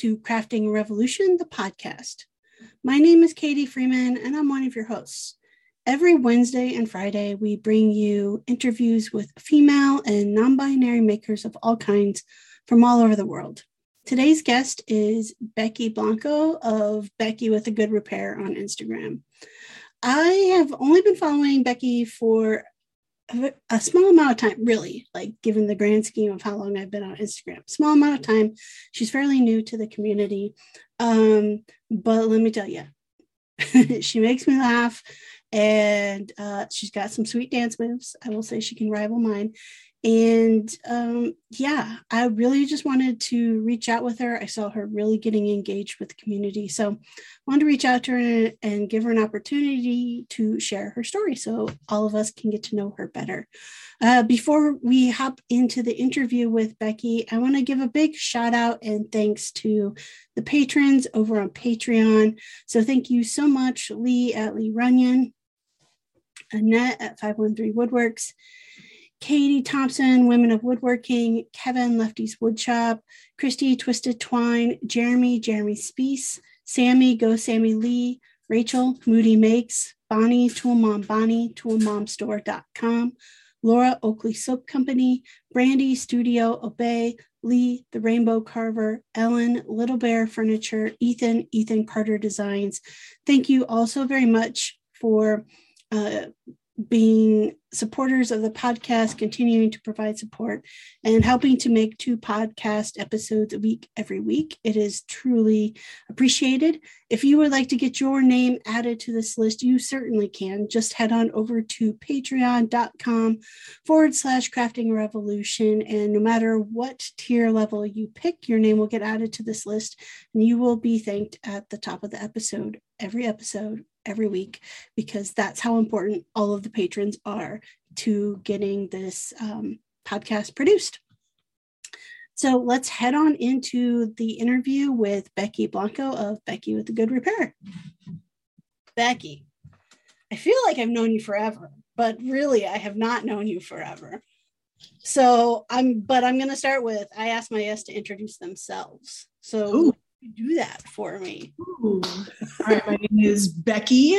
to Crafting Revolution, the podcast. My name is Katie Freeman, and I'm one of your hosts. Every Wednesday and Friday, we bring you interviews with female and non binary makers of all kinds from all over the world. Today's guest is Becky Blanco of Becky with a Good Repair on Instagram. I have only been following Becky for a small amount of time, really, like given the grand scheme of how long I've been on Instagram, small amount of time. She's fairly new to the community. Um, but let me tell you, she makes me laugh and uh, she's got some sweet dance moves. I will say she can rival mine. And um, yeah, I really just wanted to reach out with her. I saw her really getting engaged with the community. So I wanted to reach out to her and give her an opportunity to share her story so all of us can get to know her better. Uh, before we hop into the interview with Becky, I want to give a big shout out and thanks to the patrons over on Patreon. So thank you so much, Lee at Lee Runyon, Annette at 513 Woodworks. Katie Thompson, Women of Woodworking, Kevin, Lefty's Woodshop, Christy, Twisted Twine, Jeremy, Jeremy Spees, Sammy, Go Sammy Lee, Rachel, Moody Makes, Bonnie, Tool Mom Bonnie, toolmomstore.com, Laura, Oakley Soap Company, Brandy, Studio, Obey, Lee, The Rainbow Carver, Ellen, Little Bear Furniture, Ethan, Ethan Carter Designs. Thank you also very much for uh, being supporters of the podcast, continuing to provide support, and helping to make two podcast episodes a week every week. It is truly appreciated. If you would like to get your name added to this list, you certainly can. Just head on over to patreon.com forward slash crafting revolution. And no matter what tier level you pick, your name will get added to this list and you will be thanked at the top of the episode, every episode every week because that's how important all of the patrons are to getting this um, podcast produced. So let's head on into the interview with Becky Blanco of Becky with the Good Repair. Becky, I feel like I've known you forever, but really I have not known you forever. So I'm, but I'm going to start with I asked my guests to introduce themselves. So Ooh do that for me. Ooh. All right, my name is Becky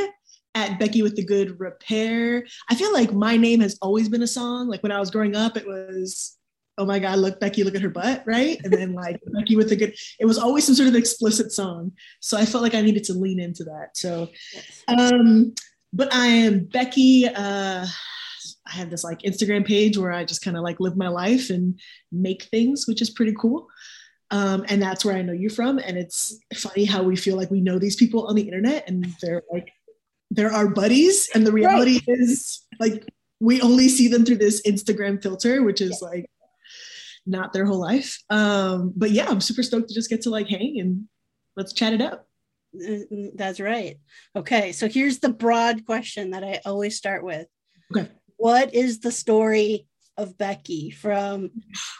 at Becky with the Good Repair. I feel like my name has always been a song. Like when I was growing up, it was, oh my God, look, Becky, look at her butt, right? And then like Becky with the Good, it was always some sort of explicit song. So I felt like I needed to lean into that. So, um, but I am Becky. Uh, I have this like Instagram page where I just kind of like live my life and make things, which is pretty cool. Um, and that's where I know you from. And it's funny how we feel like we know these people on the internet and they're like, they're our buddies. And the reality right. is like, we only see them through this Instagram filter, which is yeah. like not their whole life. Um, but yeah, I'm super stoked to just get to like hang and let's chat it up. Mm, that's right. Okay. So here's the broad question that I always start with. Okay. What is the story of Becky from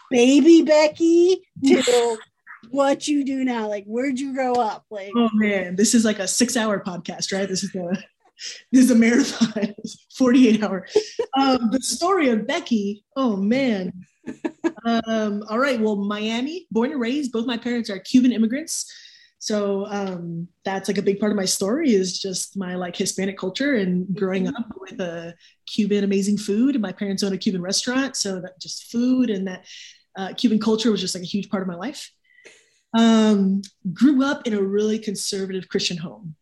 baby Becky to what you do now. Like, where'd you grow up? Like, oh man, this is like a six-hour podcast, right? This is a this is a marathon, 48 hour. Um, the story of Becky. Oh man. Um, all right. Well, Miami, born and raised. Both my parents are Cuban immigrants. So um, that's like a big part of my story is just my like Hispanic culture and growing mm-hmm. up with a Cuban amazing food. And my parents own a Cuban restaurant, so that just food and that uh, Cuban culture was just like a huge part of my life. Um, grew up in a really conservative Christian home.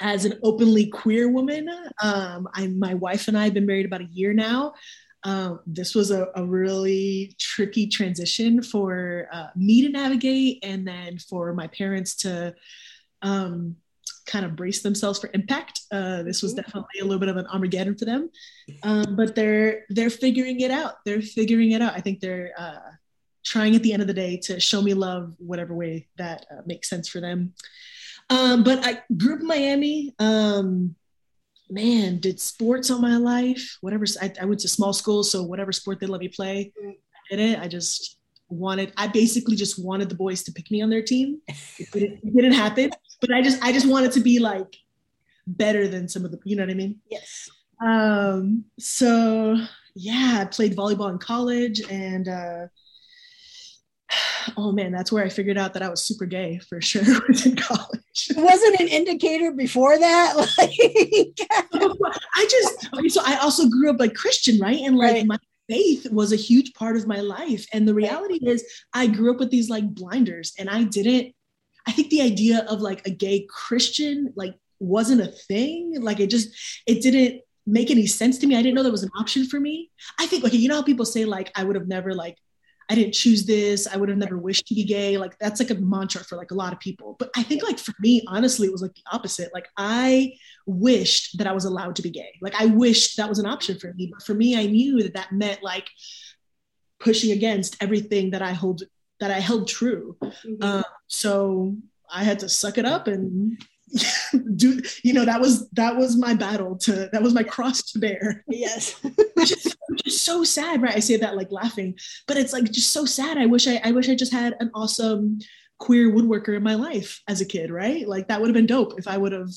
As an openly queer woman, um, I, my wife and I have been married about a year now. Um, this was a, a, really tricky transition for uh, me to navigate and then for my parents to um, kind of brace themselves for impact. Uh, this was definitely a little bit of an Armageddon for them, um, but they're they're figuring it out. They're figuring it out. I think they're uh, trying at the end of the day to show me love, whatever way that uh, makes sense for them. Um, but I grew up in Miami. Um, man, did sports all my life. Whatever I, I, went to small school, so whatever sport they let me play, I did it. I just wanted. I basically just wanted the boys to pick me on their team. It didn't, it didn't happen, but I just I just wanted to be like better than some of the. You know what I mean? Yes. Um. So yeah, I played volleyball in college, and uh, oh man, that's where I figured out that I was super gay for sure was in college. Wasn't an indicator before that? Like I just so I also grew up like Christian, right? And like right. my faith was a huge part of my life. And the reality right. is I grew up with these like blinders and I didn't I think the idea of like a gay Christian like wasn't a thing. Like it just it didn't make any sense to me. I didn't know there was an option for me. I think okay, you know how people say like I would have never like I didn't choose this. I would have never wished to be gay. Like that's like a mantra for like a lot of people. But I think like for me, honestly, it was like the opposite. Like I wished that I was allowed to be gay. Like I wished that was an option for me. But for me, I knew that that meant like pushing against everything that I hold that I held true. Mm-hmm. Uh, so I had to suck it up and do you know that was that was my battle to that was my cross to bear. Yes. Just, just so sad right? I say that like laughing but it's like just so sad. I wish i i wish i just had an awesome queer woodworker in my life as a kid right? Like that would have been dope if i would have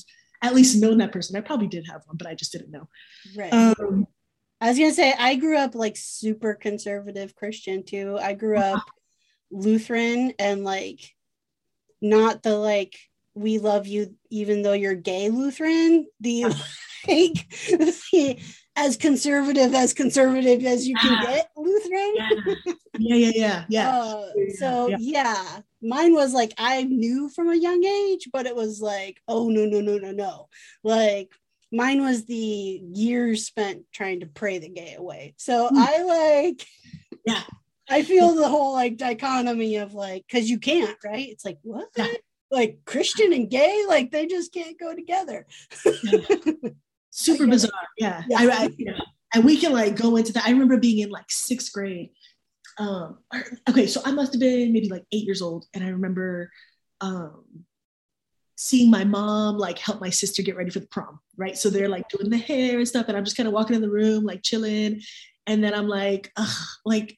at least known that person. I probably did have one but i just didn't know. Right. Um, i was gonna say i grew up like super conservative christian too. I grew up lutheran and like not the like we love you even though you're gay Lutheran. The like the, as conservative as conservative as you can get Lutheran. Yeah, yeah, yeah, yeah. Uh, so yeah. yeah, mine was like I knew from a young age, but it was like, oh no, no, no, no, no. Like mine was the years spent trying to pray the gay away. So mm. I like yeah. I feel the whole like dichotomy of like, because you can't, right? It's like, what? Yeah like Christian and gay, like they just can't go together. Super bizarre. Yeah. Yeah. I, I, yeah. And we can like go into that. I remember being in like sixth grade. Um, okay, so I must have been maybe like eight years old, and I remember um, seeing my mom like help my sister get ready for the prom, right? So they're like doing the hair and stuff, and I'm just kind of walking in the room, like chilling, and then I'm like, Ugh, like,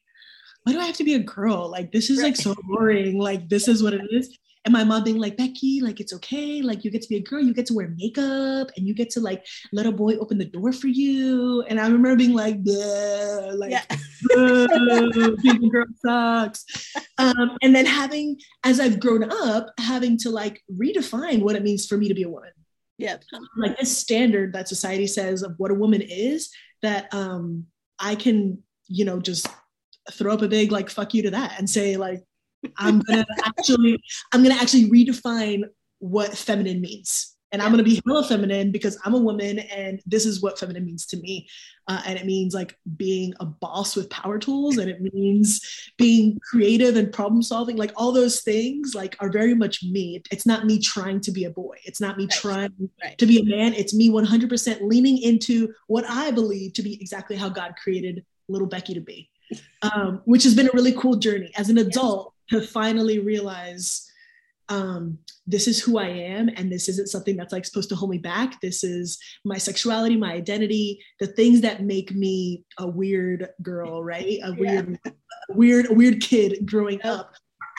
why do I have to be a girl? Like this is like so boring. Like this is what it is and my mom being like becky like it's okay. Like you get to be a girl. You get to wear makeup and you get to like let a boy open the door for you. And i remember being like like yeah. being a girl sucks. Um, and then having as i've grown up having to like redefine what it means for me to be a woman. Yeah like this standard that society says of what a woman is that um i can you know just throw up a big like fuck you to that and say like I'm gonna actually I'm gonna actually redefine what feminine means. And I'm gonna be hella feminine because I'm a woman and this is what feminine means to me. Uh, and it means like being a boss with power tools and it means being creative and problem solving. Like all those things like are very much me. It's not me trying to be a boy. It's not me right. trying right. to be a man. It's me 100% leaning into what I believe to be exactly how God created little Becky to be. Um, which has been a really cool journey as an adult to finally realize um, this is who I am, and this isn't something that's like supposed to hold me back. This is my sexuality, my identity, the things that make me a weird girl, right? A weird, yeah. a weird, a weird kid growing up.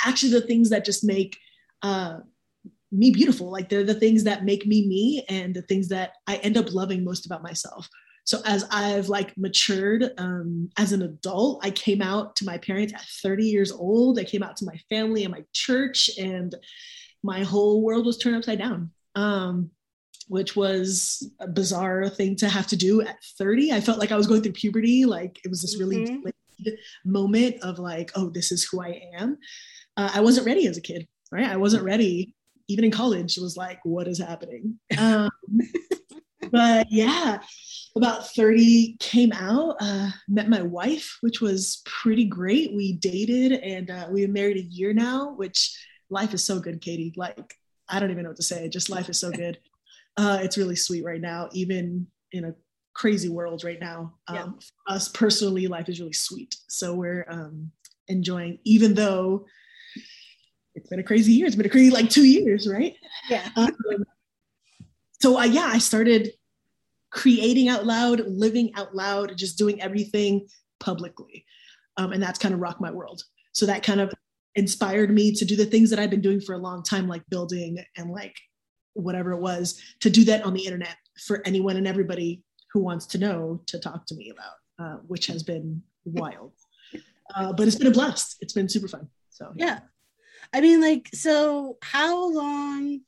Actually, the things that just make uh, me beautiful. Like they're the things that make me me, and the things that I end up loving most about myself so as i've like matured um, as an adult i came out to my parents at 30 years old. I came out to my family and my church and my whole world was turned upside down. Um, which was a bizarre thing to have to do at 30 i felt like i was going through puberty like it was this really mm-hmm. moment of like oh this is who i am. Uh, i wasn't ready as a kid right? I wasn't ready even in college. It was like what is happening? Um, but yeah about 30 came out uh, met my wife which was pretty great. We dated and uh, we've been married a year now which life is so good katie. Like i don't even know what to say. Just life is so good. Uh, it's really sweet right now even in a crazy world right now. Um, yeah. us personally life is really sweet. So we're um, enjoying even though it's been a crazy year. It's been a crazy like two years right? Yeah. Um, so uh, yeah i started creating out loud, living out loud, just doing everything publicly. Um, and that's kind of rocked my world. So that kind of inspired me to do the things that I've been doing for a long time, like building and like whatever it was, to do that on the internet for anyone and everybody who wants to know to talk to me about, uh, which has been wild. Uh, but it's been a blast. It's been super fun. So yeah. I mean, like, so how long?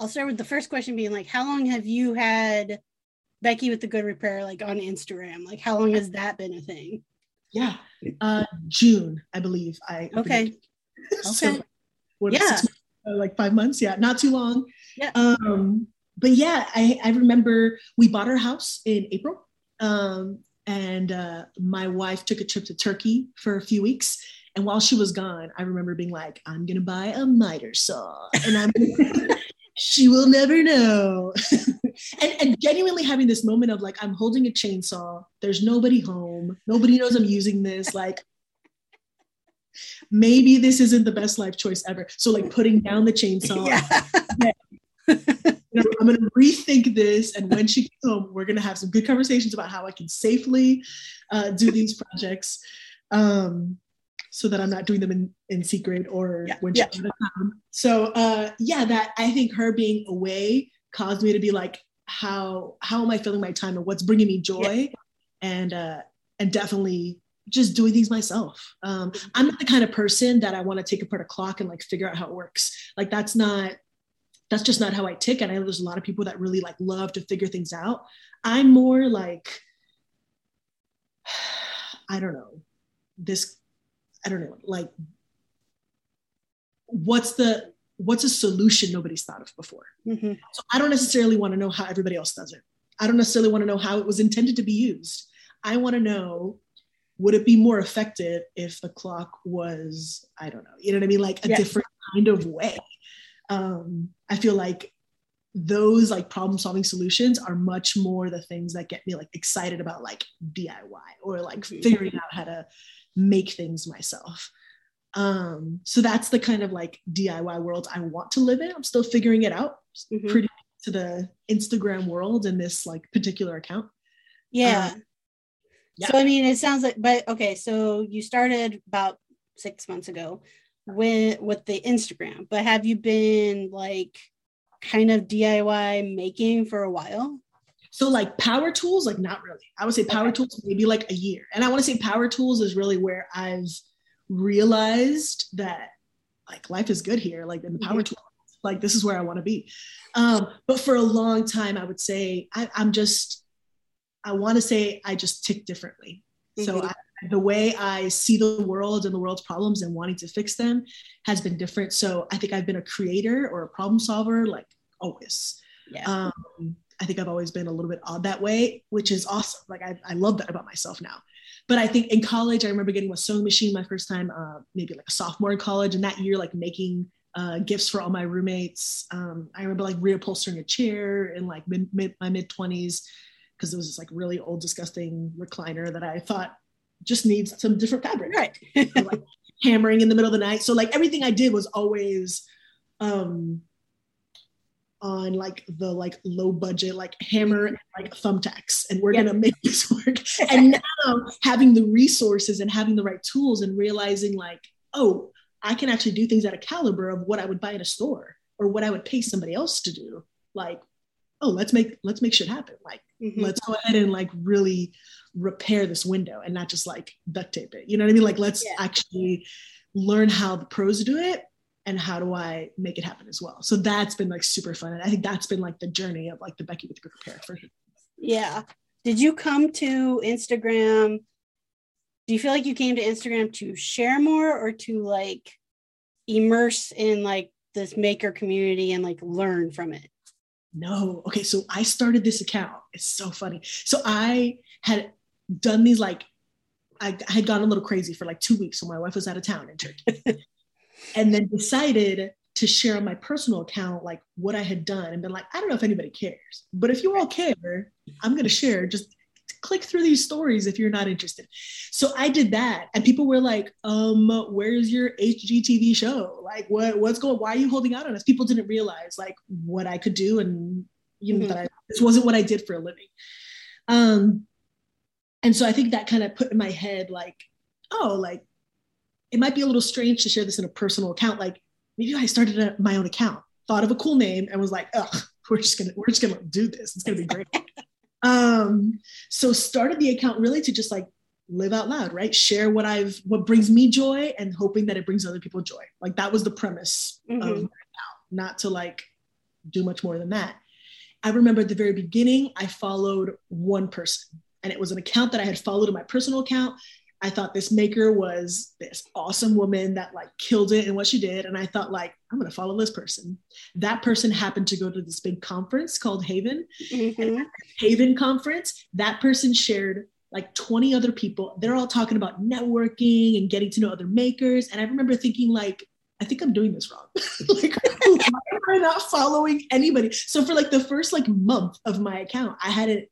I'll start with the first question being like, how long have you had Becky with the Good Repair like on Instagram? Like, how long has that been a thing? Yeah, uh, June, I believe. I okay. so, Okay. what, Yeah. six like five months. Yeah, not too long. Yeah. Um, but yeah, I, I remember we bought our house in April. Um, and uh, my wife took a trip to Turkey for a few weeks. And while she was gone, I remember being like, I'm going to buy a miter saw. And I'm, she will never know. and, and genuinely having this moment of like, I'm holding a chainsaw. There's nobody home. Nobody knows I'm using this. Like, maybe this isn't the best life choice ever. So, like, putting down the chainsaw, yeah. you know, I'm going to rethink this. And when she comes home, we're going to have some good conversations about how I can safely uh, do these projects um, so that I'm not doing them in, in secret or Yeah, when yeah. she's out of town. So, uh, yeah, that I think her being away caused me to be like, how how am I filling my time and what's bringing me joy, and uh, and definitely just doing things myself. Um, I'm not the kind of person that I want to take apart a clock and like figure out how it works. Like that's not that's just not how I tick. And I know there's a lot of people that really like love to figure things out. I'm more like, I don't know, this, I don't know, like, what's the, what's a solution nobody's thought of before? Mhm. So I don't necessarily want to know how everybody else does it. I don't necessarily want to know how it was intended to be used. I want to know would it be more effective if the clock was, I don't know, you know what I mean? Like a Yeah. different kind of way. Um, I feel like those like problem solving solutions are much more the things that get me like excited about like DIY or like Mhm. figuring out how to make things myself. Um, so that's the kind of like DIY world I want to live in. I'm still figuring it out. Mhm. Pretty to the Instagram world in this like particular account. Yeah. yeah. So I mean, it sounds like, but okay. So you started about six months ago with with the Instagram, but have you been like kind of DIY making for a while? So like power tools, like not really. I would say power Okay. tools maybe like a year. And I want to say power tools is really where I've realized that like life is good here, like in the power Mhm. tool. Like this is where I want to be. Um, but for a long time, I would say I, I'm just, I want to say I just tick differently. So Mhm. I, the way I see the world and the world's problems and wanting to fix them has been different. So I think I've been a creator or a problem solver like always. Yeah. Um, I think I've always been a little bit odd that way, which is awesome. Like I, I love that about myself now. But I think in college, I remember getting a sewing machine my first time, uh, maybe like a sophomore in college, and that year, like making uh, gifts for all my roommates. Um, I remember like reupholstering a chair in like mid, mid my mid twenties because it was this like really old, disgusting recliner that I thought just needs some different fabric right. like hammering in the middle of the night. So like everything I did was always um on like the like low budget like hammer and like thumbtacks and we're Yeah. gonna make this work and now having the resources and having the right tools and realizing like oh i can actually do things at a caliber of what i would buy in a store or what i would pay somebody else to do like oh let's make let's make shit happen like Mhm. let's go ahead and like really repair this window and not just like duct tape it. You know what I mean? Like let's Yeah. actually learn how the pros do it and how do I make it happen as well. So that's been like super fun. And I think that's been like the journey of like the Becky with the Repair for Yeah. Did you come to Instagram? Do you feel like you came to Instagram to share more or to like immerse in like this maker community and like learn from it? No. Okay. So I started this account. It's so funny. So I had done these like, I, I had gone a little crazy for like two weeks. So my wife was out of town in Turkey. and then decided to share on my personal account like what I had done and been like, I don't know if anybody cares, but if you all care, I'm going to share. Just click through these stories if you're not interested. So I did that, and people were like, um, where's your HGTV show? Like, what what's going? Why are you holding out on us? People didn't realize like what I could do, and you know Mhm. that I, this wasn't what I did for a living. Um, and so I think that kind of put in my head like, oh, like it might be a little strange to share this in a personal account. Like maybe I started a, my own account, thought of a cool name, and was like, ugh, we're just gonna we're just gonna do this. It's gonna be great. um, so started the account really to just like live out loud, right? Share what I've what brings me joy and hoping that it brings other people joy. Like that was the premise mm-hmm. of not to like do much more than that. I remember at the very beginning, I followed one person, and it was an account that I had followed in my personal account. I thought this maker was this awesome woman that like killed it in what she did. And I thought like, I'm going to follow this person. That person happened to go to this big conference called Haven. Mm-hmm. Haven conference, that person shared like 20 other people. They're all talking about networking and getting to know other makers. And I remember thinking like, I think I'm doing this wrong. like, why am I not following anybody? So for like the first like month of my account, I hadn't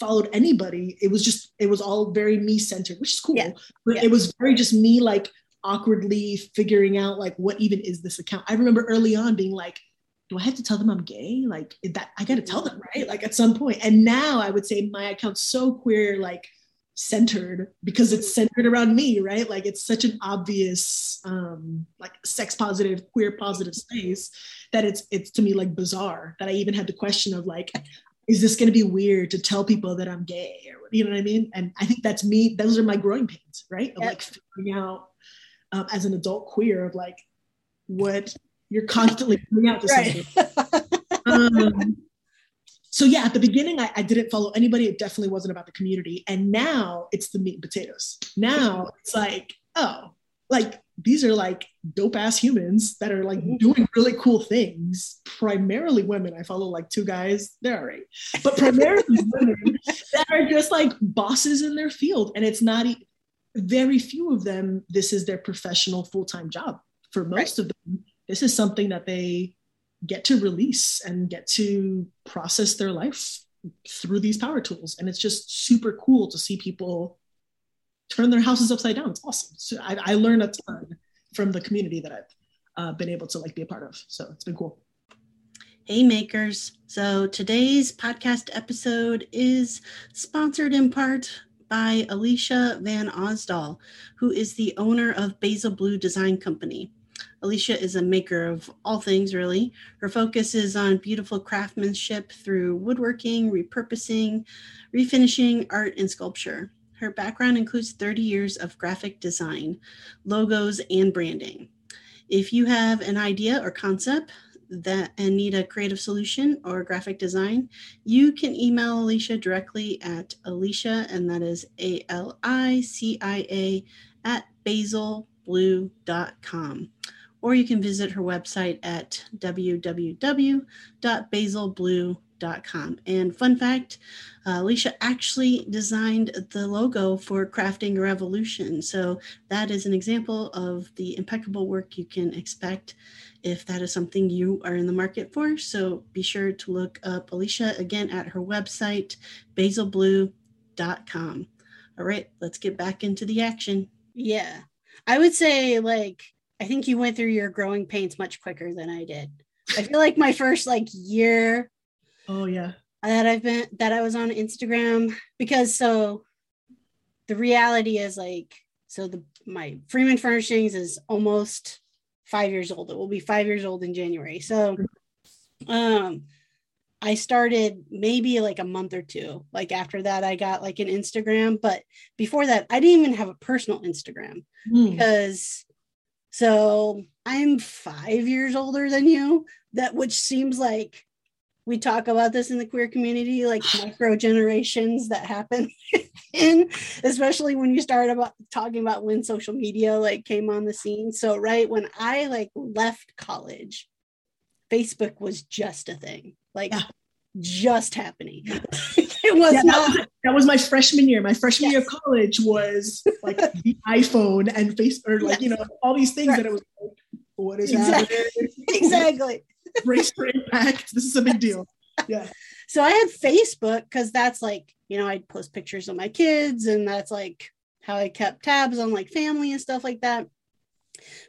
followed anybody. It was just, it was all very me centered, which is cool. Yeah. But yeah. it was very just me like awkwardly figuring out like what even is this account. I remember early on being like, do I have to tell them I'm gay? Like that I gotta tell them, right? Like at some point. And now I would say my account's so queer, like centered because it's centered around me, right? Like it's such an obvious um like sex positive, queer positive space that it's it's to me like bizarre that I even had the question of like, is this gonna be weird to tell people that I'm gay or you know what I mean? And I think that's me, those are my growing pains, right? Of yep. like figuring out um, as an adult queer of like what you're constantly coming out to right. um, so yeah, at the beginning, I, I, didn't follow anybody. It definitely wasn't about the community. And now it's the meat and potatoes. Now it's like, oh, like these are like dope ass humans that are like mm-hmm. doing really cool things. Primarily women. I follow like two guys. They're all right, but primarily women that are just like bosses in their field. And it's not very few of them. This is their professional full time job. For most right. of them, this is something that they get to release and get to process their life through these power tools. And it's just super cool to see people turn their houses upside down. It's awesome. So I, I learned a ton from the community that I've uh, been able to like be a part of. So it's been cool. Hey makers. So today's podcast episode is sponsored in part by Alicia Van Osdal, who is the owner of Basil Blue Design Company. Alicia is a maker of all things, really. Her focus is on beautiful craftsmanship through woodworking, repurposing, refinishing, art, and sculpture. Her background includes 30 years of graphic design, logos, and branding. If you have an idea or concept that and need a creative solution or graphic design, you can email Alicia directly at Alicia, and that is A L I C I A at basilblue.com or you can visit her website at www.basilblue.com. And fun fact uh, Alicia actually designed the logo for Crafting Revolution. So that is an example of the impeccable work you can expect if that is something you are in the market for. So be sure to look up Alicia again at her website, basilblue.com. All right, let's get back into the action. Yeah. I would say, like, I think you went through your growing pains much quicker than I did. I feel like my first like year. Oh yeah. That I've been that I was on Instagram because so the reality is like so the my Freeman Furnishings is almost five years old. It will be five years old in January. So um I started maybe like a month or two. Like after that, I got like an Instagram. But before that, I didn't even have a personal Instagram mm. because so I'm five years older than you, that which seems like we talk about this in the queer community, like micro generations that happen in, especially when you start about talking about when social media like came on the scene. So right when I like left college, Facebook was just a thing. Like yeah just happening. it was yeah, not. That was, that was, my freshman year. My freshman yes. year of college was like the iPhone and Facebook, or like, yes. you know, all these things right. that it was like, what is exactly. happening? exactly. Race for impact. This is a big deal. Yeah. So I had Facebook because that's like, you know, I'd post pictures of my kids and that's like how I kept tabs on like family and stuff like that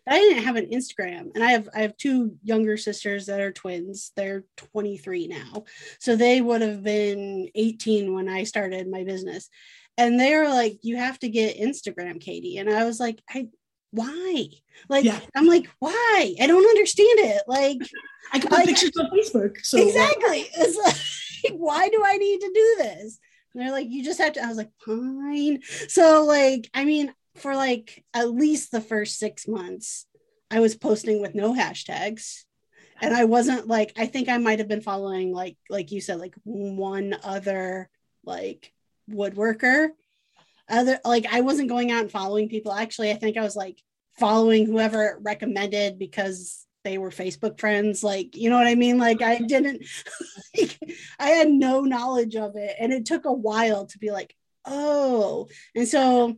but I didn't have an Instagram. And I have I have two younger sisters that are twins. They're 23 now. So they would have been 18 when I started my business. And they were like, you have to get Instagram, Katie. And I was like, I why? Like yeah. I'm like, why? I don't understand it. Like I can put like, pictures on Facebook. So uh, exactly. It's like, why do I need to do this? And they're like, you just have to. I was like, fine. So like, I mean, for like at least the first six months, I was posting with no hashtags. And I wasn't like, I think I might have been following like like you said, like one other like woodworker. Other like I wasn't going out and following people. Actually, I think I was like following whoever recommended because they were Facebook friends. Like, you know what I mean? Like, I didn't, like, I had no knowledge of it. And it took a while to be like, oh. And so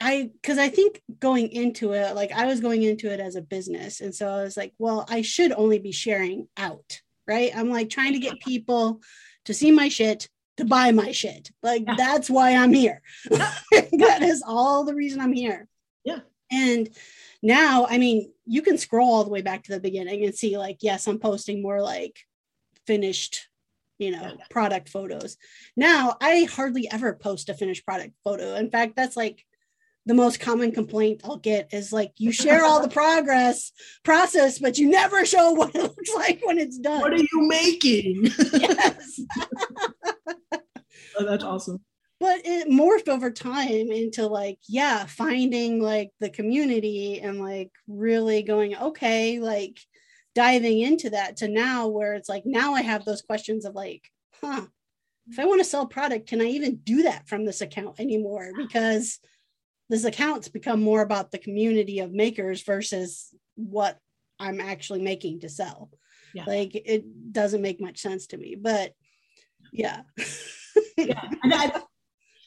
I, because I think going into it, like, I was going into it as a business. And so I was like, well, I should only be sharing out, right? I'm like trying to get people to see my shit, to buy my shit. Like, yeah. that's why I'm here. that is all the reason I'm here. Yeah. And, now i mean you can scroll all the way back to the beginning and see like yes i'm posting more like finished you know yeah. product photos now i hardly ever post a finished product photo in fact that's like the most common complaint i'll get is like you share all the progress process but you never show what it looks like when it's done what are you making yes oh, that's awesome. But it morphed over time into like yeah finding like the community and like really going okay like diving into that to now where it's like now i have those questions of like huh if i want to sell product can i even do that from this account anymore? Because this account's become more about the community of makers versus what i'm actually making to sell. Yeah. like it doesn't make much sense to me but yeah yeah I,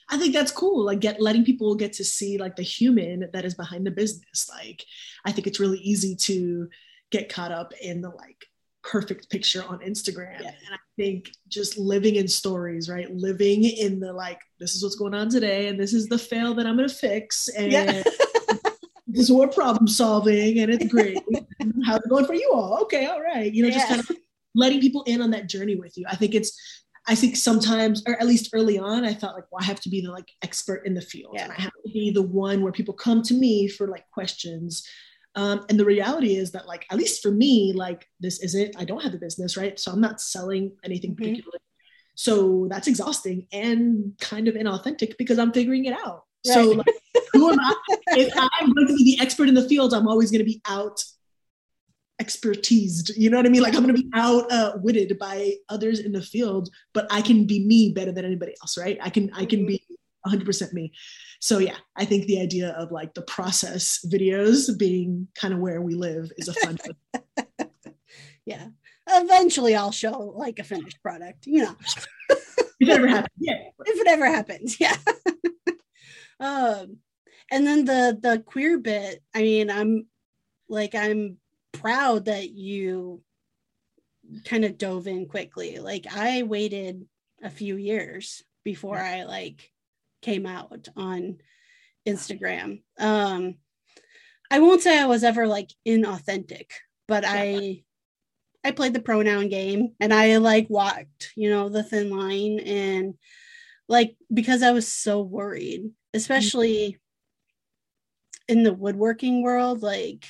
I think that's cool. Like get letting people get to see like the human that is behind the business. Like I think it's really easy to get caught up in the like perfect picture on Instagram. Yeah. And I think just living in stories, right? Living in the like, this is what's going on today, and this is the fail that I'm gonna fix. And yeah. this is what problem solving, and it's great. How's it going for you all? Okay, all right. You know, yeah. just kind of letting people in on that journey with you. I think it's I think sometimes, or at least early on, I felt like, well, I have to be the like expert in the field. Yeah. And I have to be the one where people come to me for like questions. Um, and the reality is that, like, at least for me, like, this isn't, I don't have a business, right? So I'm not selling anything mm-hmm. particularly. So that's exhausting and kind of inauthentic because I'm figuring it out. Right. So, like, who am I? if I'm going to be the expert in the field, I'm always going to be out expertised you know what i mean? Like i'm going to be outwitted uh, by others in the field but i can be me better than anybody else right? I can i can be 100% me. So yeah i think the idea of like the process videos being kind of where we live is a fun yeah eventually i'll show like a finished product you know. If it ever happens yeah. If it ever happens yeah. Um and then the the queer bit i mean i'm like i'm proud that you kind of dove in quickly. Like I waited a few years before I like came out on Instagram. Um I won't say I was ever like inauthentic, but I I played the pronoun game and I like walked, you know, the thin line and like because I was so worried, especially in the woodworking world, like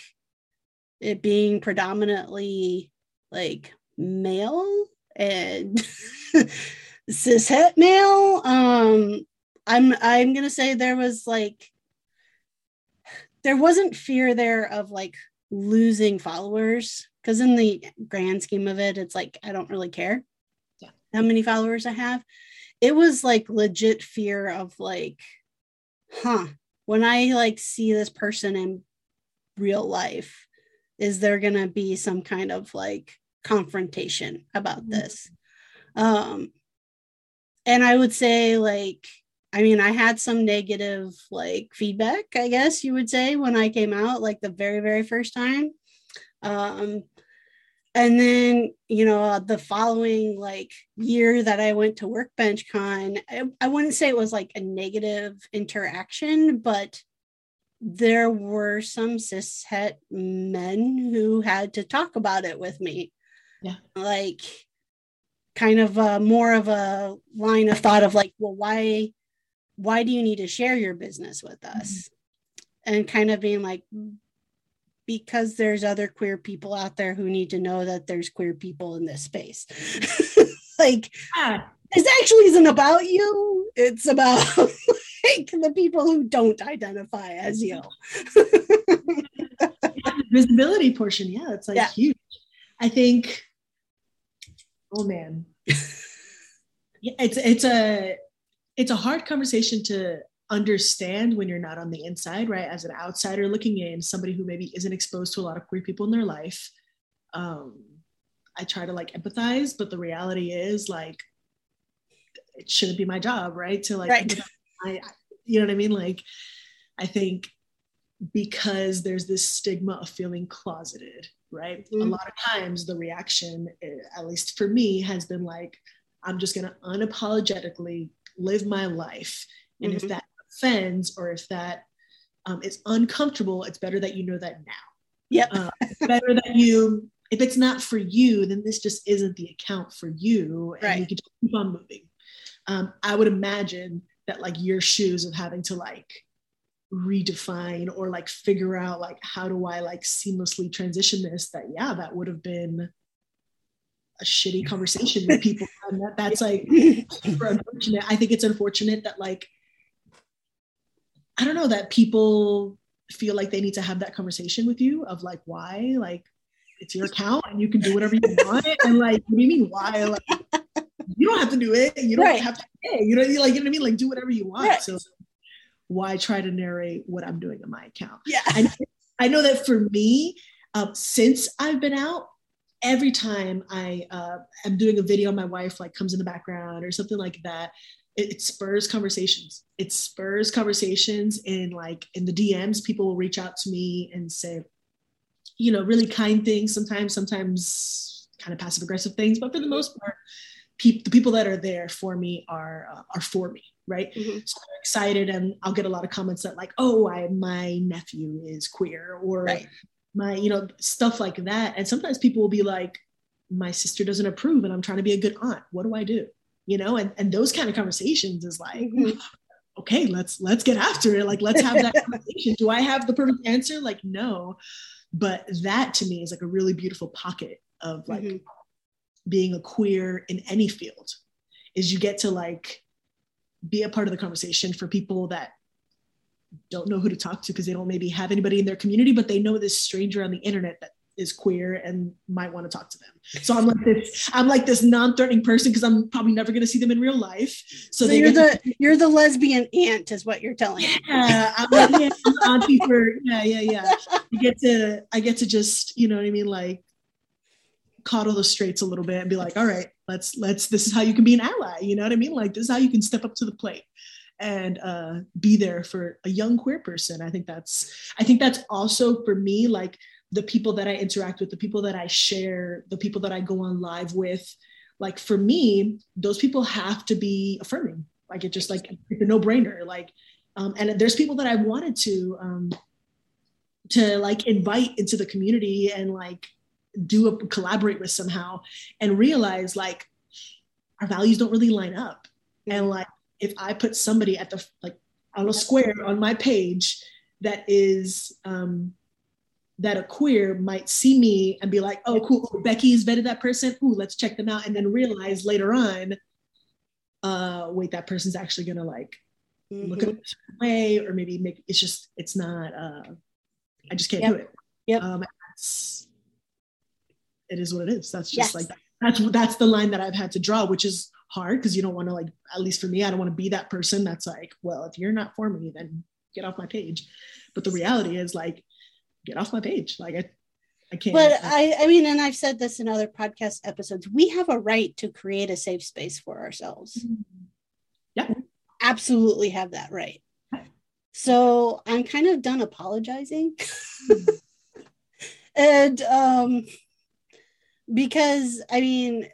it being predominantly like male and cishet male um i'm i'm gonna say there was like there wasn't fear there of like losing followers because in the grand scheme of it it's like i don't really care yeah. how many followers i have it was like legit fear of like huh when i like see this person in real life is there going to be some kind of like confrontation about mm-hmm. this um and i would say like i mean i had some negative like feedback i guess you would say when i came out like the very very first time um and then you know uh, the following like year that i went to workbench con I, I wouldn't say it was like a negative interaction but there were some cishet men who had to talk about it with me. Yeah. Like kind of a, more of a line of thought of like, well, why why do you need to share your business with us? Mm-hmm. And kind of being like because there's other queer people out there who need to know that there's queer people in this space. like this actually isn't about you. It's about the people who don't identify as you. visibility portion, yeah, it's like Yeah. huge. I think. Oh man, yeah, it's it's a it's a hard conversation to understand when you're not on the inside, right? As an outsider looking in, somebody who maybe isn't exposed to a lot of queer people in their life. Um, I try to like empathize, but the reality is like it shouldn't be my job, right? To like, Right. I, you know what I mean? Like, I think because there's this stigma of feeling closeted, right? A Mhm. lot of times the reaction, eh, at least for me, has been like, I'm just going to unapologetically live my life. And if Mhm. that offends or if that um, is uncomfortable, it's better that you know that now. Yep. Uh, better that you, if it's not for you, then this just isn't the account for you. And Right. you can just keep on moving. Um, I would imagine that like your shoes of having to like redefine or like figure out like how do I like seamlessly transition this that yeah that would have been a shitty mm-hmm. conversation with people. And that, that's like super unfortunate. I think it's unfortunate that like I don't know that people feel like they need to have that conversation with you of like why like it's your account and you can do whatever you want and like what do you mean why? Like you don't have to do it you don't Right. have to pay you know you like you know what I mean like do whatever you want Right. so why try to narrate what I'm doing in my account Yeah. I, I know that for me, um, since I've been out, every time I uh, am doing a video, my wife like comes in the background or something like that. It, it spurs conversations. It spurs conversations in like in the DMs. People will reach out to me and say, you know, really kind things. Sometimes, sometimes kind of passive aggressive things, but for the most part, the people that are there for me are uh, are for me, right? Mhm. so they're excited and i'll get a lot of comments that like oh I, my nephew is queer or Right. my you know stuff like that and sometimes people will be like my sister doesn't approve and i'm trying to be a good aunt what do i do you know and, and those kind of conversations is like Mhm. okay let's let's get after it like let's have that conversation do i have the perfect answer like no but that to me is like a really beautiful pocket of like Mhm. Being a queer in any field is you get to like be a part of the conversation for people that don't know who to talk to because they don't maybe have anybody in their community but they know this stranger on the internet that is queer and might want to talk to them so i'm like this i'm like this non-threatening person because i'm probably never going to see them in real life so, So you're the you're the lesbian aunt, is what you're telling me. yeah, I'm like, yeah, auntie for yeah, yeah, yeah. I get to I get to just, you know what I mean, like coddle the straights a little bit and be like, all right, let's let's this is how you can be an ally. You know what I mean? Like this is how you can step up to the plate and uh be there for a young queer person. I think that's I think that's also for me like the people that I interact with, the people that I share, the people that I go on live with. Like for me, those people have to be affirming. Like it just like it's a no-brainer. Like um, and there's people that I wanted to um, to like invite into the community and like do a collaborate with somehow and realize like our values don't really line up and like if i put somebody at the like on a square on my page that is um that a queer might see me and be like oh cool becky's vetted that person ooh let's check them out and then realize later on uh wait that person's actually gonna like look at Mhm. it a certain way or maybe make it's just it's not uh i just can't Yep. do it Yep. um that's it is what it is that's just Yes. like that's that's the line that i've had to draw which is hard because you don't want to like at least for me i don't want to be that person that's like well if you're not for me then get off my page but the reality is like get off my page like i i can't But I, I mean, and I've said this in other podcast episodes, we have a right to create a safe space for ourselves. Yeah. Absolutely have that right. So I'm kind of done apologizing. and um because I mean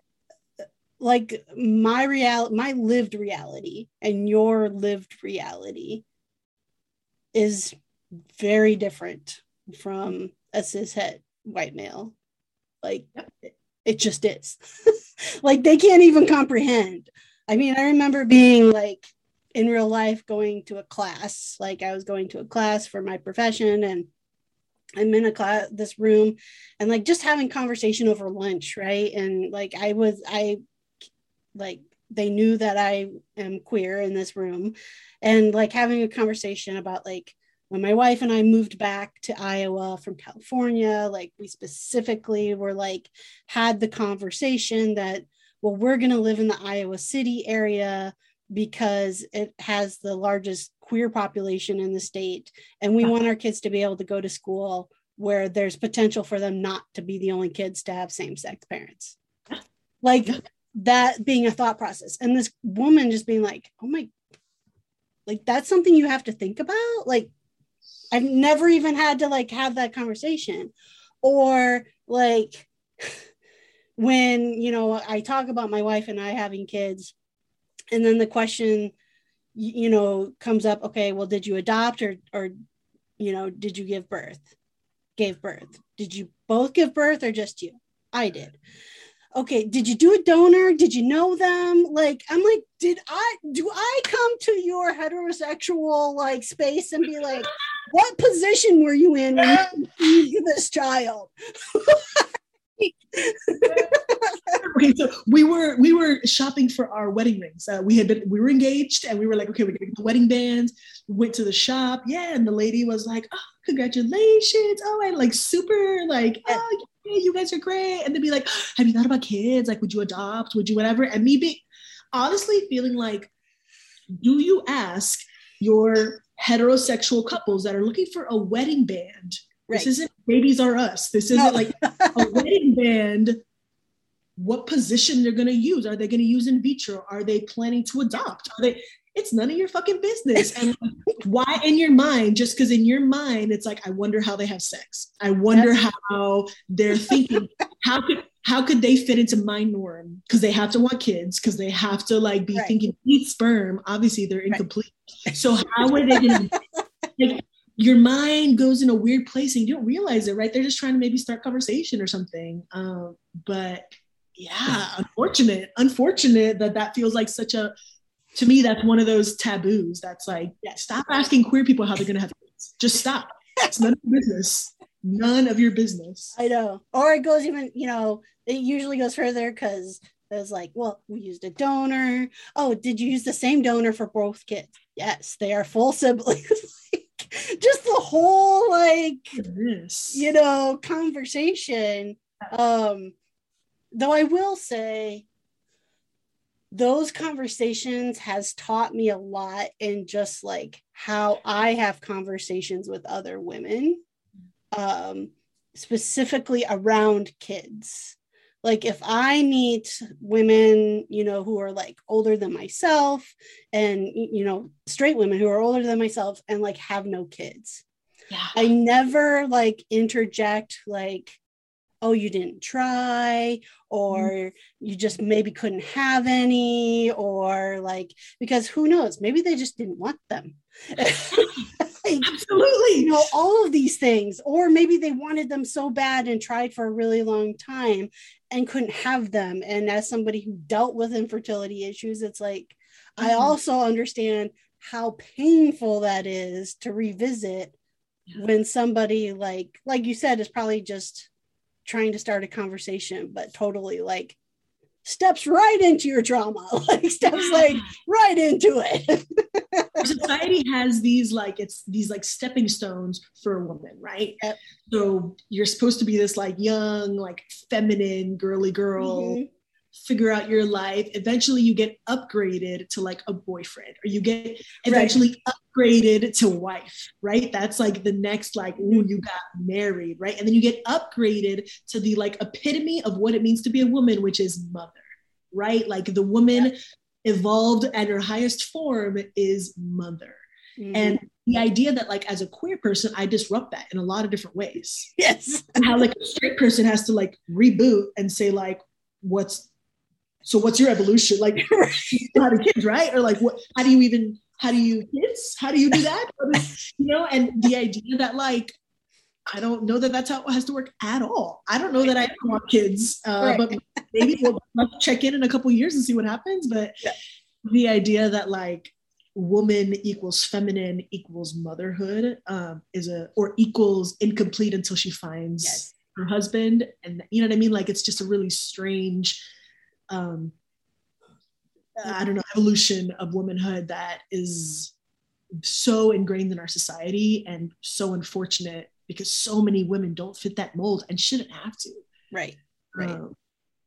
like my real my lived reality and your lived reality is very different from a cishet white male. Like it, it just is. like they can't even comprehend. I mean, I remember being like in real life going to a class, like I was going to a class for my profession and I'm in a class this room and like just having conversation over lunch, right? And like I was I like they knew that I am queer in this room and like having a conversation about like when my wife and I moved back to Iowa from California, like we specifically were like had the conversation that well we're going to live in the Iowa City area because it has the largest queer population in the state and we want our kids to be able to go to school where there's potential for them not to be the only kids to have same-sex parents. Like that being a thought process and this woman just being like oh my like that's something you have to think about? Like i've never even had to like have that conversation. Or like when you know i talk about my wife and i having kids and then the question you know comes up okay well did you adopt or or you know did you give birth? Gave birth. Did you both give birth or just you? I did. Okay did you do a donor? Did you know them? Like i'm like did i do i come to your heterosexual like space and be like what position were you in when you this child we were we were shopping for our wedding rings. Uh, we had been we were engaged, and we were like, okay, we're gonna get the wedding bands. We went to the shop, yeah, and the lady was like, oh, congratulations! Oh, I like super like, oh, yeah, you guys are great. And they'd be like, have you thought about kids? Like, would you adopt? Would you whatever? And me being honestly feeling like, do you ask your heterosexual couples that are looking for a wedding band? Right. This isn't babies are us. This isn't no. like a wedding band what position they're going to use. Are they going to use in vitro? Are they planning to adopt? Are they? It's none of your fucking business. And why in your mind? Just because in your mind, it's like I wonder how they have sex. I wonder yep. how they're thinking. how could how could they fit into my norm? Because they have to want kids. Because they have to like be right. thinking eat sperm. Obviously, they're incomplete. Right. So how are they going to? Like, your mind goes in a weird place and you don't realize it, right? They're just trying to maybe start conversation or something. Um, but yeah unfortunate unfortunate that that feels like such a to me that's one of those taboos that's like yeah, stop asking queer people how they're gonna have kids. Just stop. It's none of your business. None of your business. I know. Or it goes even you know it usually goes further because it's like well we used a donor. Oh did you use the same donor for both kids? Yes they are full siblings just the whole like this you know conversation um though I will say those conversations has taught me a lot in just like how I have conversations with other women, um, specifically around kids. Like if I meet women, you know, who are like older than myself and, you know, straight women who are older than myself and like have no kids. Yeah. I never like interject like, oh, you didn't try, or mm. you just maybe couldn't have any, or like, because who knows, maybe they just didn't want them. Absolutely. You know, all of these things, or maybe they wanted them so bad and tried for a really long time and couldn't have them. And as somebody who dealt with infertility issues, it's like, mm. I also understand how painful that is to revisit yeah. when somebody like like you said is probably just trying to start a conversation, but totally like steps right into your trauma, like steps like right into it. Society has these like it's these like stepping stones for a woman, right? Yep. So you're supposed to be this like young, like feminine, girly girl. Mm-hmm figure out your life eventually you get upgraded to like a boyfriend or you get eventually right. upgraded to wife right that's like the next like ooh you got married right and then you get upgraded to the like epitome of what it means to be a woman which is mother right like the woman yeah. Evolved at her highest form is mother. Mm-hmm. and the idea that like as a queer person i disrupt that in a lot of different ways. Yes. And how like a straight person has to like reboot and say like what's so what's your evolution? Like how do kids right? Or like what how do you even how do you kids? How do you do that? You know and the idea that like I don't know that that's how it has to work at all. I don't know that I want kids, uh, right. but maybe we'll check in in a couple years and see what happens. But yeah. the idea that like woman equals feminine equals motherhood um, is a or equals incomplete until she finds yes. her husband, and you know what I mean. Like it's just a really strange um, I don't know, evolution of womanhood that is so ingrained in our society and so unfortunate because so many women don't fit that mold and shouldn't have to. Right. Right. Um,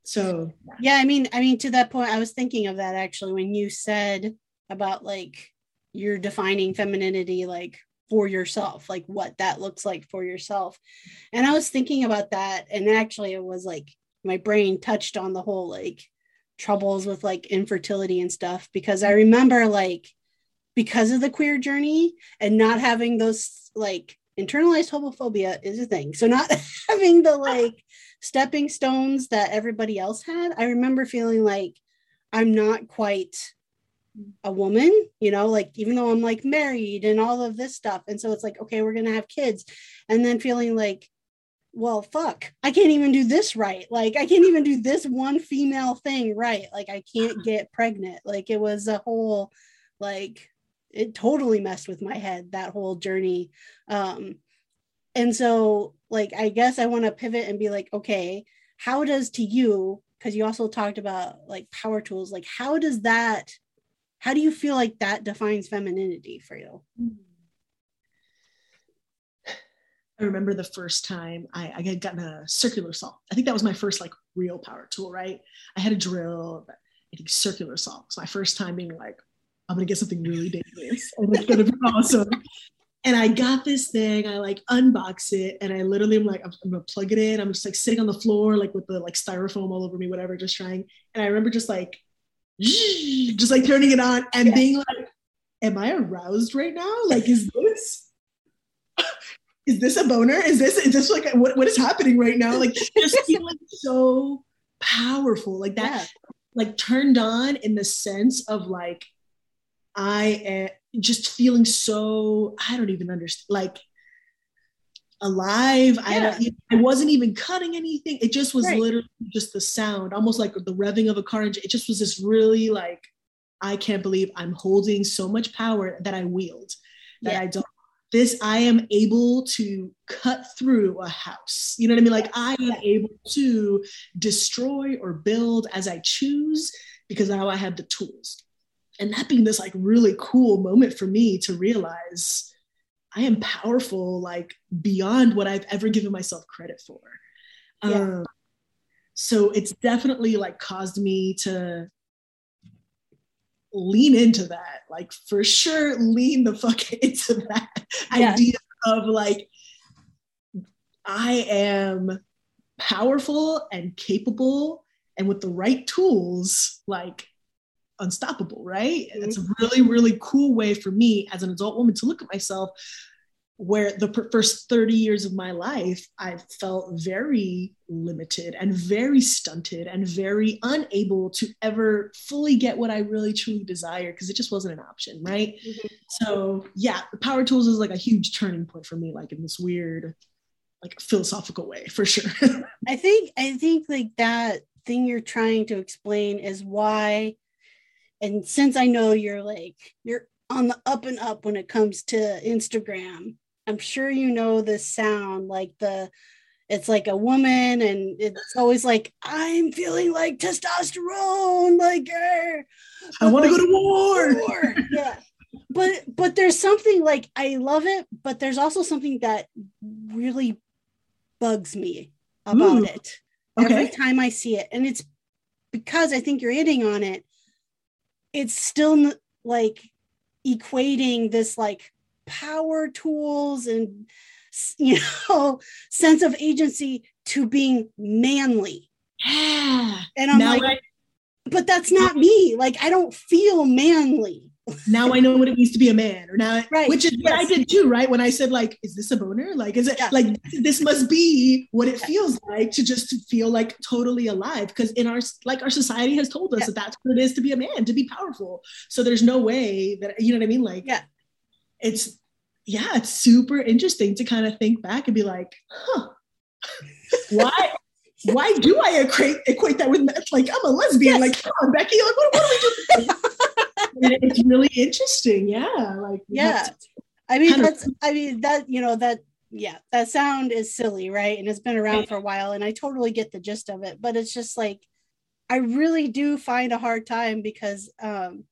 so yeah, I mean, I mean, to that point, I was thinking of that actually when you said about like you're defining femininity like for yourself, like what that looks like for yourself. And I was thinking about that, and actually, it was like my brain touched on the whole like troubles with like infertility and stuff because I remember like because of the queer journey and not having those like internalized homophobia is a thing. So not having the like stepping stones that everybody else had, I remember feeling like I'm not quite a woman, you know, like even though I'm like married and all of this stuff. And so it's like, okay, we're going to have kids. And then feeling like, well, fuck, I can't even do this right. Like, I can't even do this one female thing right. Like, I can't get pregnant. Like, it was a whole, like, it totally messed with my head, that whole journey. Um, and so, like, I guess I want to pivot and be like, okay, how does to you, because you also talked about like power tools, like, how does that, how do you feel like that defines femininity for you? I remember the first time I, I had gotten a circular saw. I think that was my first like real power tool, right? I had a drill, but I think circular saw. It's my first time being like, I'm gonna get something really dangerous and it's gonna be awesome. And I got this thing, I like unbox it, and I literally am like, I'm, I'm, gonna plug it in. I'm just like sitting on the floor, like with the like styrofoam all over me, whatever, just trying. And I remember just like, just like turning it on and yeah. being like, Am I aroused right now? Like, is this is this a boner? Is this is this like what, what is happening right now? Like just feeling so powerful, like that, yeah. like turned on in the sense of like I am just feeling so I don't even understand like alive. Yeah. I I wasn't even cutting anything. It just was right. literally just the sound, almost like the revving of a car engine. It just was this really like I can't believe I'm holding so much power that I wield that yeah. I don't this i am able to cut through a house you know what i mean like i am able to destroy or build as i choose because now i have the tools and that being this like really cool moment for me to realize i am powerful like beyond what i've ever given myself credit for yeah. um, so it's definitely like caused me to lean into that. Like for sure, lean the fuck into that yeah. idea of like, I am powerful and capable and with the right tools, like unstoppable, right? Mm-hmm. It's a really, really cool way for me as an adult woman to look at myself where the first 30 years of my life i felt very limited and very stunted and very unable to ever fully get what i really truly desire because it just wasn't an option right mm-hmm. so yeah the power tools is like a huge turning point for me like in this weird like philosophical way for sure i think i think like that thing you're trying to explain is why and since i know you're like you're on the up and up when it comes to instagram I'm sure you know this sound like the it's like a woman and it's always like I'm feeling like testosterone like er. I want to like, go to war. war. yeah. But but there's something like I love it, but there's also something that really bugs me about Ooh. it okay. every time I see it. And it's because I think you're hitting on it. It's still like equating this like power tools and you know sense of agency to being manly. Yeah. And i'm now like I, but that's not me. Like i don't feel manly now I know what it means to be a man, or now, right. which is yes. what I did too, right? When I said like, "Is this a boner?" Like, is it yeah. like this must be what it feels like to just feel like totally alive? Because in our like our society has told us yeah. that that's what it is to be a man, to be powerful. So there's no way that you know what I mean. Like, yeah, it's yeah, it's super interesting to kind of think back and be like, huh, why? why do I equate equate that with like I'm a lesbian? Yes. Like, come on, Becky, like what, what are we doing? it's really interesting. Yeah, like yeah. I mean, that's of- I mean that you know that yeah that sound is silly, right? And it's been around for a while, and I totally get the gist of it. But it's just like I really do find a hard time because um,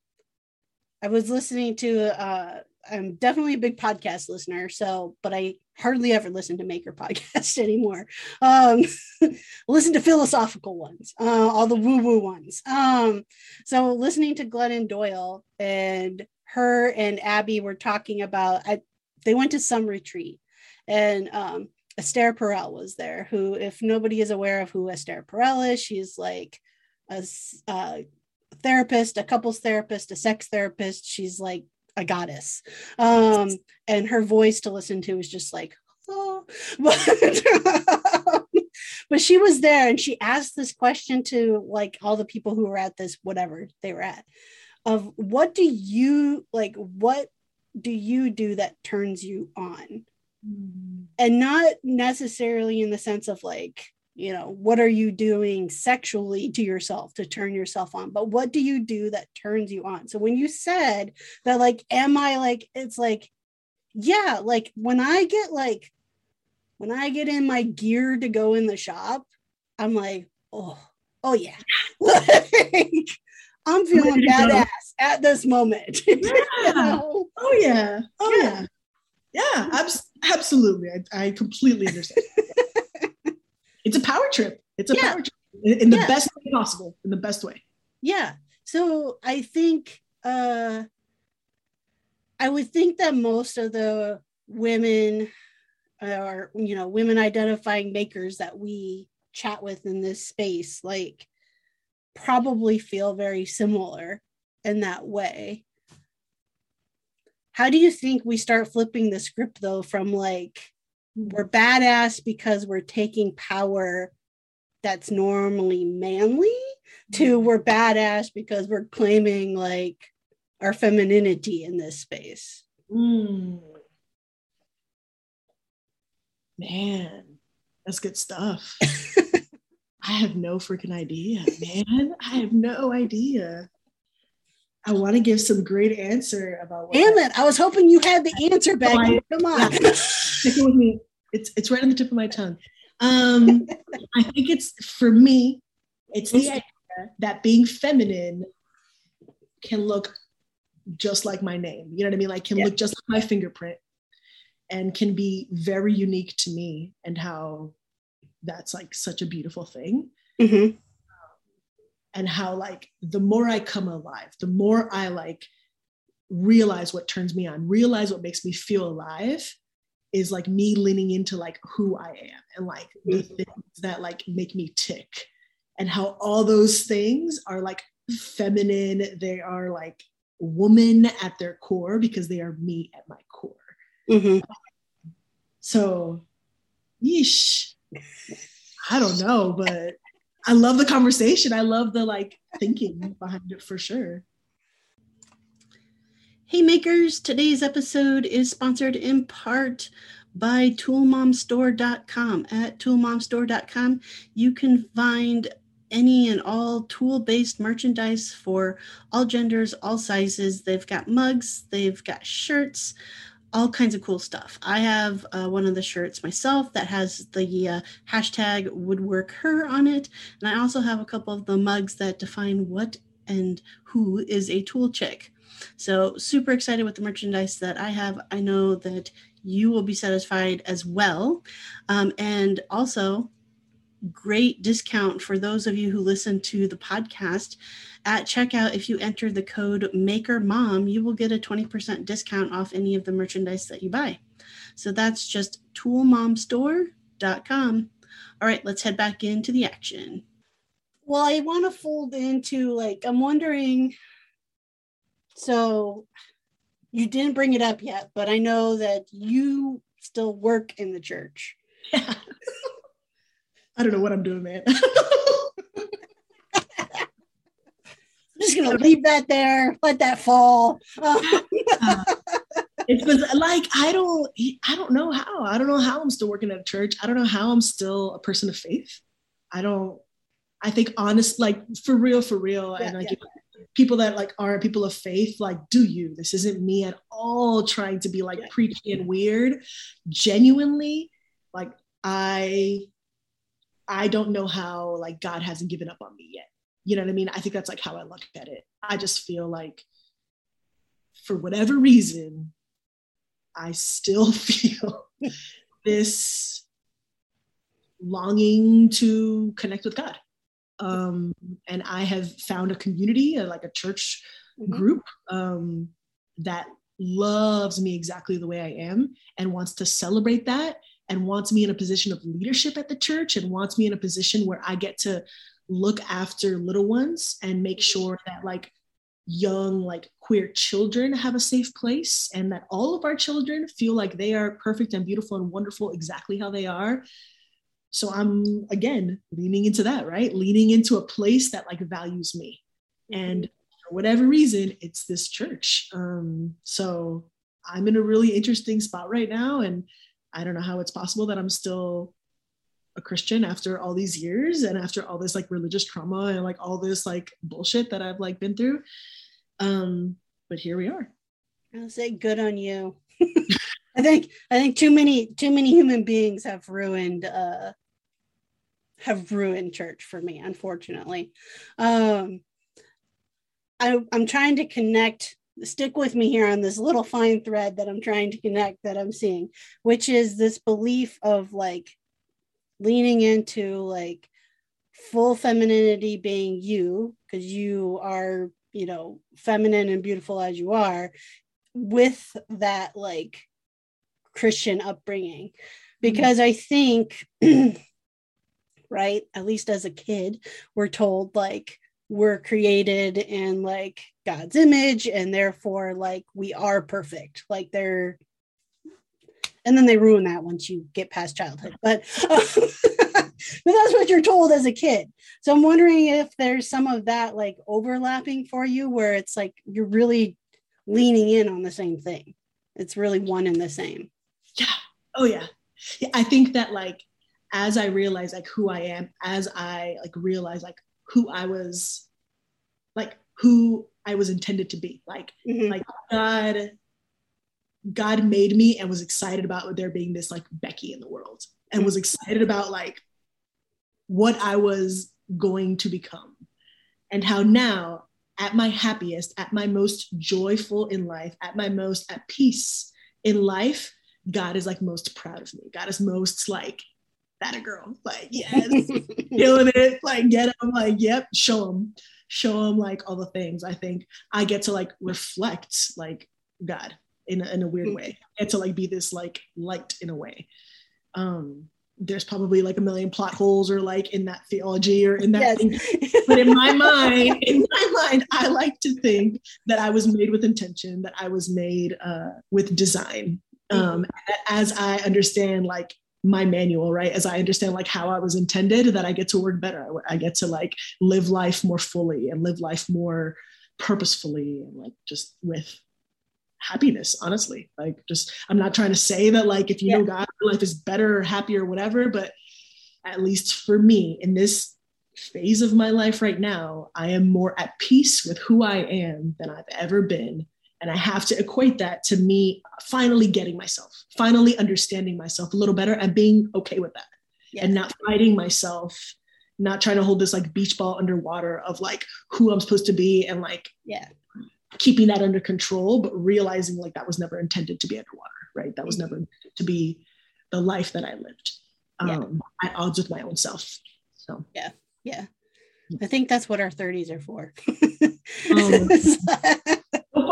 I was listening to. Uh, I'm definitely a big podcast listener, so but I hardly ever listen to maker podcasts anymore. Um, listen to philosophical ones, uh, all the woo woo ones. Um, so listening to Glennon Doyle and her and Abby were talking about. I, they went to some retreat, and um, Esther Perel was there. Who, if nobody is aware of who Esther Perel is, she's like a, a therapist, a couples therapist, a sex therapist. She's like a goddess. Um, and her voice to listen to was just like, oh. but, but she was there and she asked this question to like all the people who were at this, whatever they were at, of what do you like, what do you do that turns you on? Mm-hmm. And not necessarily in the sense of like, you know what are you doing sexually to yourself to turn yourself on? But what do you do that turns you on? So when you said that like am i like it's like yeah like when i get like when i get in my gear to go in the shop i'm like oh oh yeah. I'm feeling badass at this moment yeah. you know? oh yeah. Oh yeah. yeah, yeah abs- absolutely. I, I completely understand it's a power trip. It's a yeah. power trip in, the yeah. best way possible, in the best way. Yeah. So I think uh I would think that most of the women or you know women identifying makers that we chat with in this space like probably feel very similar in that way how do you think we start flipping the script though from like we're badass because we're taking power that's normally manly to mm-hmm. we're badass because we're claiming like our femininity in this space. Mm. Man, that's good stuff. I have no freaking idea, man. I have no idea. I want to give some great answer about what Damn it. I was hoping you had the answer back. Oh, Come on. Yeah. Stick it with me. It's it's right on the tip of my tongue. Um, I think it's for me, it's the idea that being feminine can look just like my name. You know what I mean? Like can yeah. look just like my fingerprint and can be very unique to me and how that's like such a beautiful thing. Mm-hmm. And how like the more I come alive, the more I like realize what turns me on, realize what makes me feel alive, is like me leaning into like who I am and like the things that like make me tick and how all those things are like feminine. They are like woman at their core because they are me at my core. Mm-hmm. So, yeesh. I don't know, but I love the conversation. I love the like thinking behind it for sure. Hey makers, today's episode is sponsored in part by toolmomstore.com. At toolmomstore.com, you can find any and all tool based merchandise for all genders, all sizes. They've got mugs, they've got shirts, all kinds of cool stuff. I have uh, one of the shirts myself that has the uh, hashtag woodwork her on it. And I also have a couple of the mugs that define what and who is a tool chick. So, super excited with the merchandise that I have. I know that you will be satisfied as well. Um, and also, great discount for those of you who listen to the podcast. At checkout if you enter the code maker mom you will get a 20% discount off any of the merchandise that you buy. So that's just toolmomstore.com all right let's head back into the action. Well i want to fold into like i'm wondering so you didn't bring it up yet, but I know that you still work in the church. I don't know what I'm doing, man. I'm just gonna leave that there, let that fall. uh, it's been like I don't I don't know how. I don't know how I'm still working at a church. I don't know how I'm still a person of faith. I don't I think honest, like for real, for real. Yeah, and like yeah people that like are people of faith like do you this isn't me at all trying to be like yeah. preachy and weird genuinely like i i don't know how like god hasn't given up on me yet you know what I mean? I think that's like how I look at it. I just feel like for whatever reason, I still feel this longing to connect with God. Um, and I have found a community, like a church mm-hmm. group, um, that loves me exactly the way I am and wants to celebrate that and wants me in a position of leadership at the church and wants me in a position where I get to look after little ones and make sure that like young like queer children have a safe place and that all of our children feel like they are perfect and beautiful and wonderful exactly how they are. So i'm again leaning into that right? Leaning into a place that like values me. And for whatever reason it's this church. Um so i'm in a really interesting spot right now and i don't know how it's possible that i'm still a Christian after all these years and after all this like religious trauma and like all this like bullshit that I've like been through. Um, but here we are. I'll say good on you. I think I think too many too many human beings have ruined uh have ruined church for me, unfortunately. Um I, I'm trying to connect stick with me here on this little fine thread that I'm trying to connect that I'm seeing, which is this belief of like leaning into like full femininity being you because you are you know feminine and beautiful as you are with that like christian upbringing mm-hmm. because i think right at least as a kid we're told like we're created in like god's image and therefore like we are perfect. Like they're and then they ruin that once you get past childhood. But but that's what you're told as a kid. So i'm wondering if there's some of that like overlapping for you where it's like you're really leaning in on the same thing. It's really one and the same. Yeah. Oh yeah, yeah i think that like as i realize like who i am as i like realize like who i was like who i was intended to be like mm-hmm. like god God made me and was excited about there being this like Becky in the world and was excited about like what I was going to become and how now at my happiest, at my most joyful in life, at my most at peace in life, God is like most proud of me. God is most like that a girl, like yes, killing it, like get them. like yep, show them, show them like all the things. I think I get to like reflect like God in a, in a weird mm-hmm. way and to like be this like light in a way um there's probably like a million plot holes or like in that theology or in that yes. thing. but in my mind in my mind i like to think that i was made with intention that i was made uh, with design um, mm-hmm. as i understand like my manual right? As i understand like how i was intended that i get to work better. I, get to like live life more fully and live life more purposefully and like just with happiness honestly. Like just i'm not trying to say that like if you yeah. know god life is better or happier or whatever but at least for me in this phase of my life right now i am more at peace with who i am than i've ever been and i have to equate that to me finally getting myself finally understanding myself a little better and being okay with that yeah. and not fighting myself not trying to hold this like beach ball underwater of like who i'm supposed to be and like yeah keeping that under control, but realizing like that was never intended to be underwater, right? That was never to be the life that I lived um, yeah. at odds with my own self. So, yeah, yeah. I think that's what our 30s are for. um,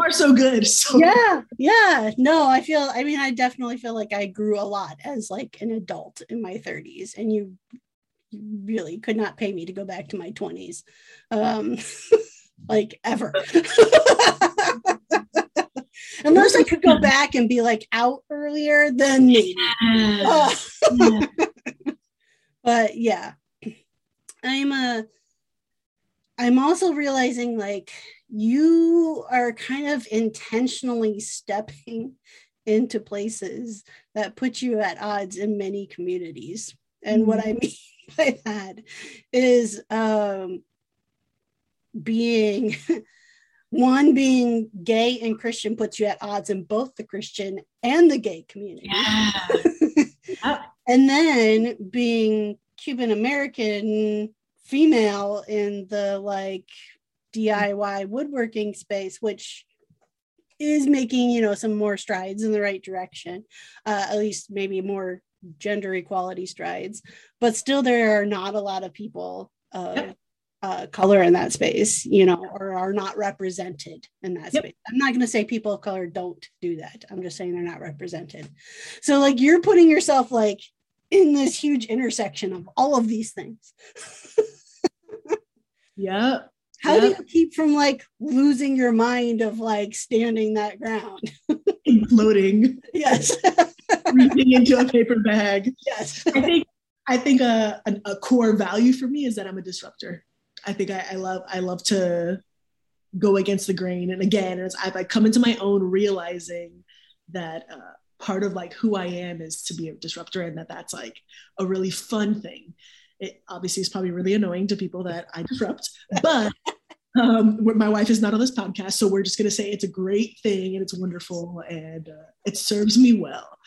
far, so good. So yeah, yeah. No, I feel, I mean, I definitely feel like I grew a lot as like an adult in my 30s, and you, you really could not pay me to go back to my 20s. Um, like ever. Unless I could go back and be like out earlier, then maybe. Uh, yeah. but yeah, I'm a. Uh, I'm also realizing like you are kind of intentionally stepping into places that put you at odds in many communities. And mm-hmm. what I mean by that is um, being one being gay and Christian puts you at odds in both the Christian and the gay community. Yeah. and then being Cuban American female in the like DIY woodworking space, which is making you know some more strides in the right direction uh, at least maybe more gender equality strides but still there are not a lot of people of yep. uh, color in that space you know or are not represented in that yep. space. I'm not going to say people of color don't do that. I'm just saying they're not represented. So like you're putting yourself like in this huge intersection of all of these things. Yeah how do you keep from like losing your mind of like standing that ground? Imploding yes. Breathing into a paper bag. Yes. I think i think a, a, a, core value for me is that i'm a disruptor. I think I, I love i love to go against the grain. And again as i've like come into my own realizing that uh, part of like who i am is to be a disruptor and that that's like a really fun thing it obviously is probably really annoying to people that I disrupt, but um, my wife is not on this podcast, so we're just going to say it's a great thing and it's wonderful and uh, it serves me well.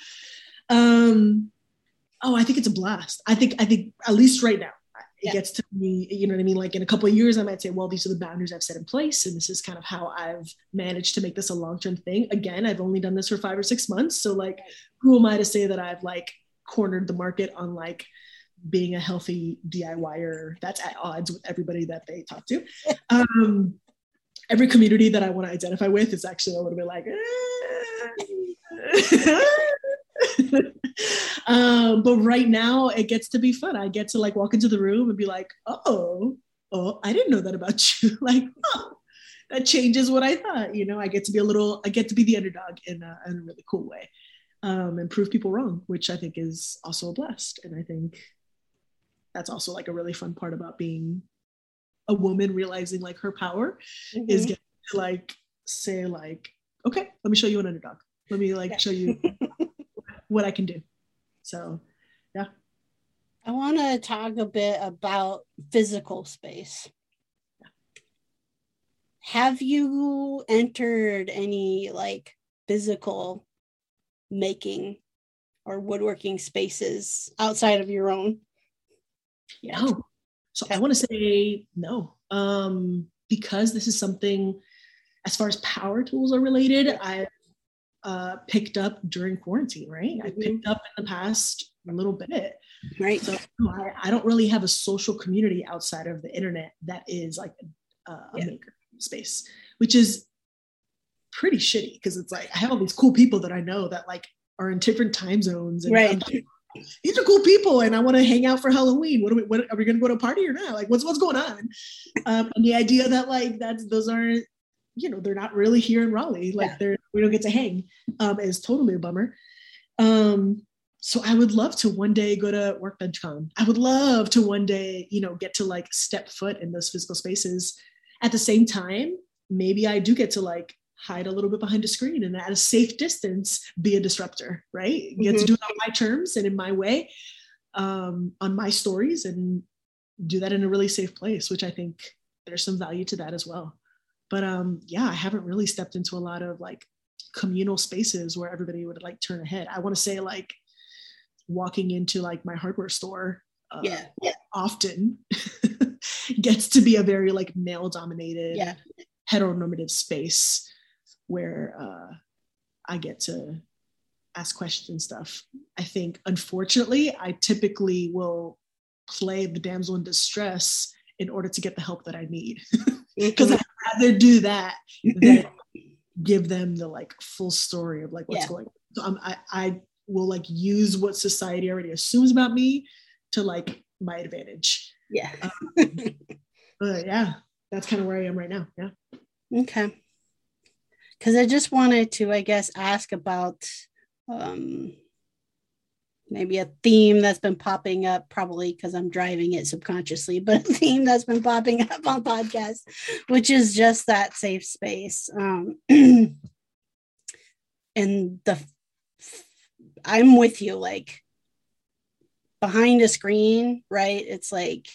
Um, oh, I think it's a blast. I think I think at least right now it yeah. gets to me. You know what I mean? Like in a couple of years, I might say, well, these are the boundaries I've set in place, and this is kind of how I've managed to make this a long term thing. Again, I've only done this for five or six months, so like, who am I to say that I've like cornered the market on like being a healthy DIYer that's at odds with everybody that they talk to. Um, every community that I want to identify with is actually a little bit like, eh. um, but right now it gets to be fun. I get to like walk into the room and be like, oh, oh, I didn't know that about you. like, oh, that changes what I thought. You know, I get to be a little, I get to be the underdog in a, in a really cool way. Um, and prove people wrong, which I think is also a blast. And I think that's also like a really fun part about being a woman realizing like her power mm-hmm. is getting to like say like okay let me show you an underdog let me like yeah. show you what i can do so yeah i want to talk a bit about physical space yeah. have you entered any like physical making or woodworking spaces outside of your own no. So I want to say no. Um, because this is something, as far as power tools are related, I uh, picked up during quarantine, right? Mm-hmm. I picked up in the past a little bit. Right. So I, I, don't really have a social community outside of the internet that is like a, a yeah. maker space, which is pretty shitty because it's like I have all these cool people that I know that like are in different time zones and right these are cool people and I want to hang out for Halloween. What are we, what, are we going to go to a party or not? Like, what's, what's going on? Um, and the idea that like, that's, those aren't, you know, they're not really here in Raleigh. Like yeah. they're, we don't get to hang um, is totally a bummer. Um, so I would love to one day go to WorkbenchCon. I would love to one day, you know, get to like step foot in those physical spaces. At the same time, maybe I do get to like hide a little bit behind a screen and at a safe distance be a disruptor right mm-hmm. get to do it on my terms and in my way um, on my stories and do that in a really safe place which i think there's some value to that as well but um yeah i haven't really stepped into a lot of like communal spaces where everybody would like turn ahead i want to say like walking into like my hardware store uh, yeah, yeah. often gets to be a very like male dominated yeah. heteronormative space where uh, I get to ask questions and stuff. I think, unfortunately, I typically will play the damsel in distress in order to get the help that I need. Because I'd rather do that than give them the like full story of like what's yeah. going on. So I'm, I, I will like use what society already assumes about me to like my advantage. Yeah. um, but yeah, that's kind of where I am right now. Yeah. Okay because I just wanted to, I guess, ask about um, maybe a theme that's been popping up, probably because I'm driving it subconsciously, but a theme that's been popping up on podcasts, which is just that safe space. Um, and the, I'm with you, like behind a screen, right? It's like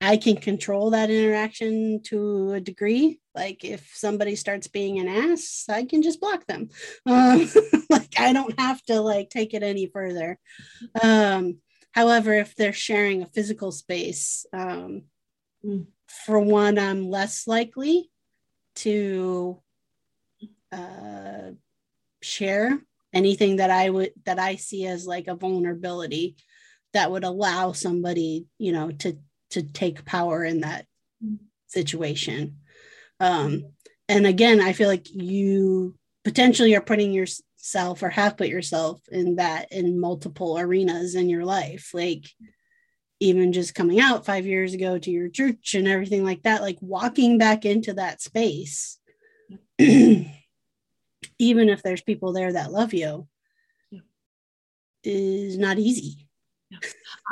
I can control that interaction to a degree. Like if somebody starts being an ass, I can just block them. Um, like I don't have to like take it any further. Um, However, if they're sharing a physical space, um, for one, I'm less likely to uh, share anything that I would that I see as like a vulnerability that would allow somebody, you know, to to take power in that situation. Um, and again, I feel like you potentially are putting yourself or have put yourself in that in multiple arenas in your life. Like even just coming out five years ago to your church and everything like that, like walking back into that space, even if there's people there that love you, is not easy.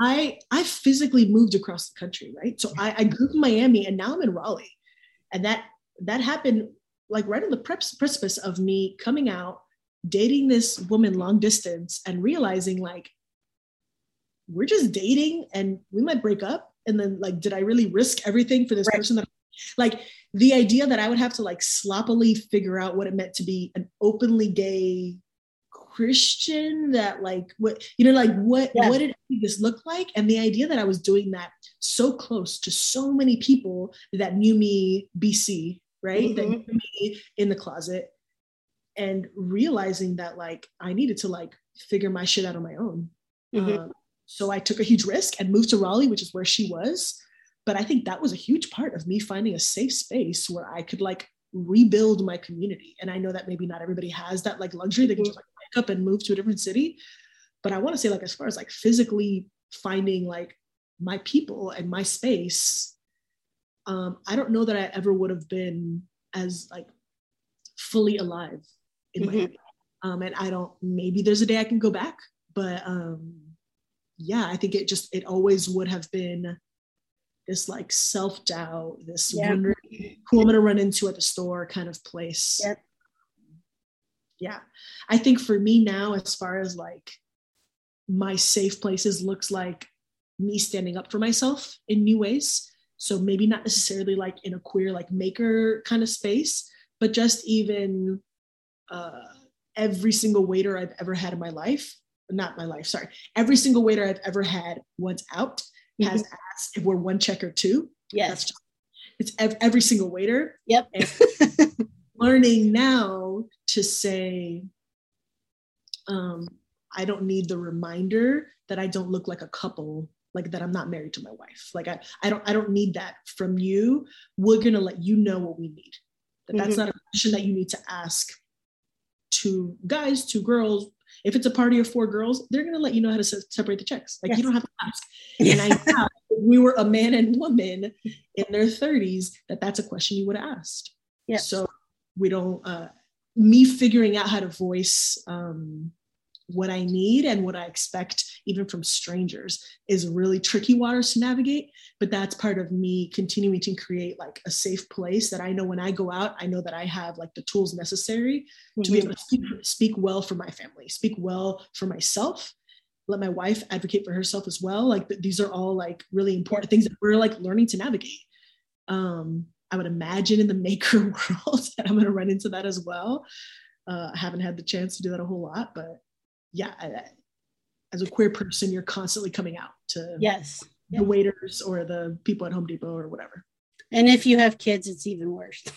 I I physically moved across the country, right? So I, I grew up in Miami and now I'm in Raleigh. And that that happened like right on the pre- precipice of me coming out, dating this woman long distance and realizing like we're just dating and we might break up. And then like, did I really risk everything for this Right. person that like the idea that I would have to like sloppily figure out what it meant to be an openly gay Christian that like what you know like what Yeah. what did this look like and the idea that I was doing that so close to so many people that knew me BC right that Mhm. knew me in the closet and realizing that like I needed to like figure my shit out on my own Mhm. um, so I took a huge risk and moved to Raleigh, which is where she was. But I think that was a huge part of me finding a safe space where I could like rebuild my community. And I know that maybe not everybody has that like luxury. They can just like up and move to a different city. But I want to say like as far as like physically finding like my people and my space, um, I don't know that I ever would have been as like fully alive in Mhm. Miami. Um, and I don't. Maybe there's a day I can go back, but um, yeah, I think it just it always would have been this like self doubt, this Yeah. wondering who I'm gonna run into at the store kind of place. Yep. Yeah, I think for me now, as far as like my safe places, looks like me standing up for myself in new ways. So maybe not necessarily like in a queer like maker kind of space, but just even uh, every single waiter I've ever had in my life, not my life, sorry, every single waiter I've ever had once out has asked if we're one check or two. Yes. That's just, it's ev- every single waiter Yep. learning now to say, um, I don't need the reminder that I don't look like a couple, like that I'm not married to my wife. Like I, I don't, I don't need that from you. We're gonna let you know what we need. That that's Mhm. not a question that you need to ask to guys, to girls. If it's a party of four girls, they're gonna let you know how to se- separate the checks. Like Yes. you don't have to ask. And I doubt we were a man and woman in their 30s, that that's a question you would have asked. Yeah. So we don't, uh, me figuring out how to voice um, what I need and what I expect, even from strangers, is really tricky waters to navigate. But that's part of me continuing to create like a safe place that I know when I go out, I know that I have like the tools necessary to be able to speak, speak well for my family, speak well for myself, let my wife advocate for herself as well. Like these are all like really important things that we're like learning to navigate. Um, I would imagine in the maker world that I'm going to run into that as well. Uh, I haven't had the chance to do that a whole lot, but yeah, I, I- as a queer person, you're constantly coming out to Yes. the waiters or the people at Home Depot or whatever. And if you have kids, it's even worse.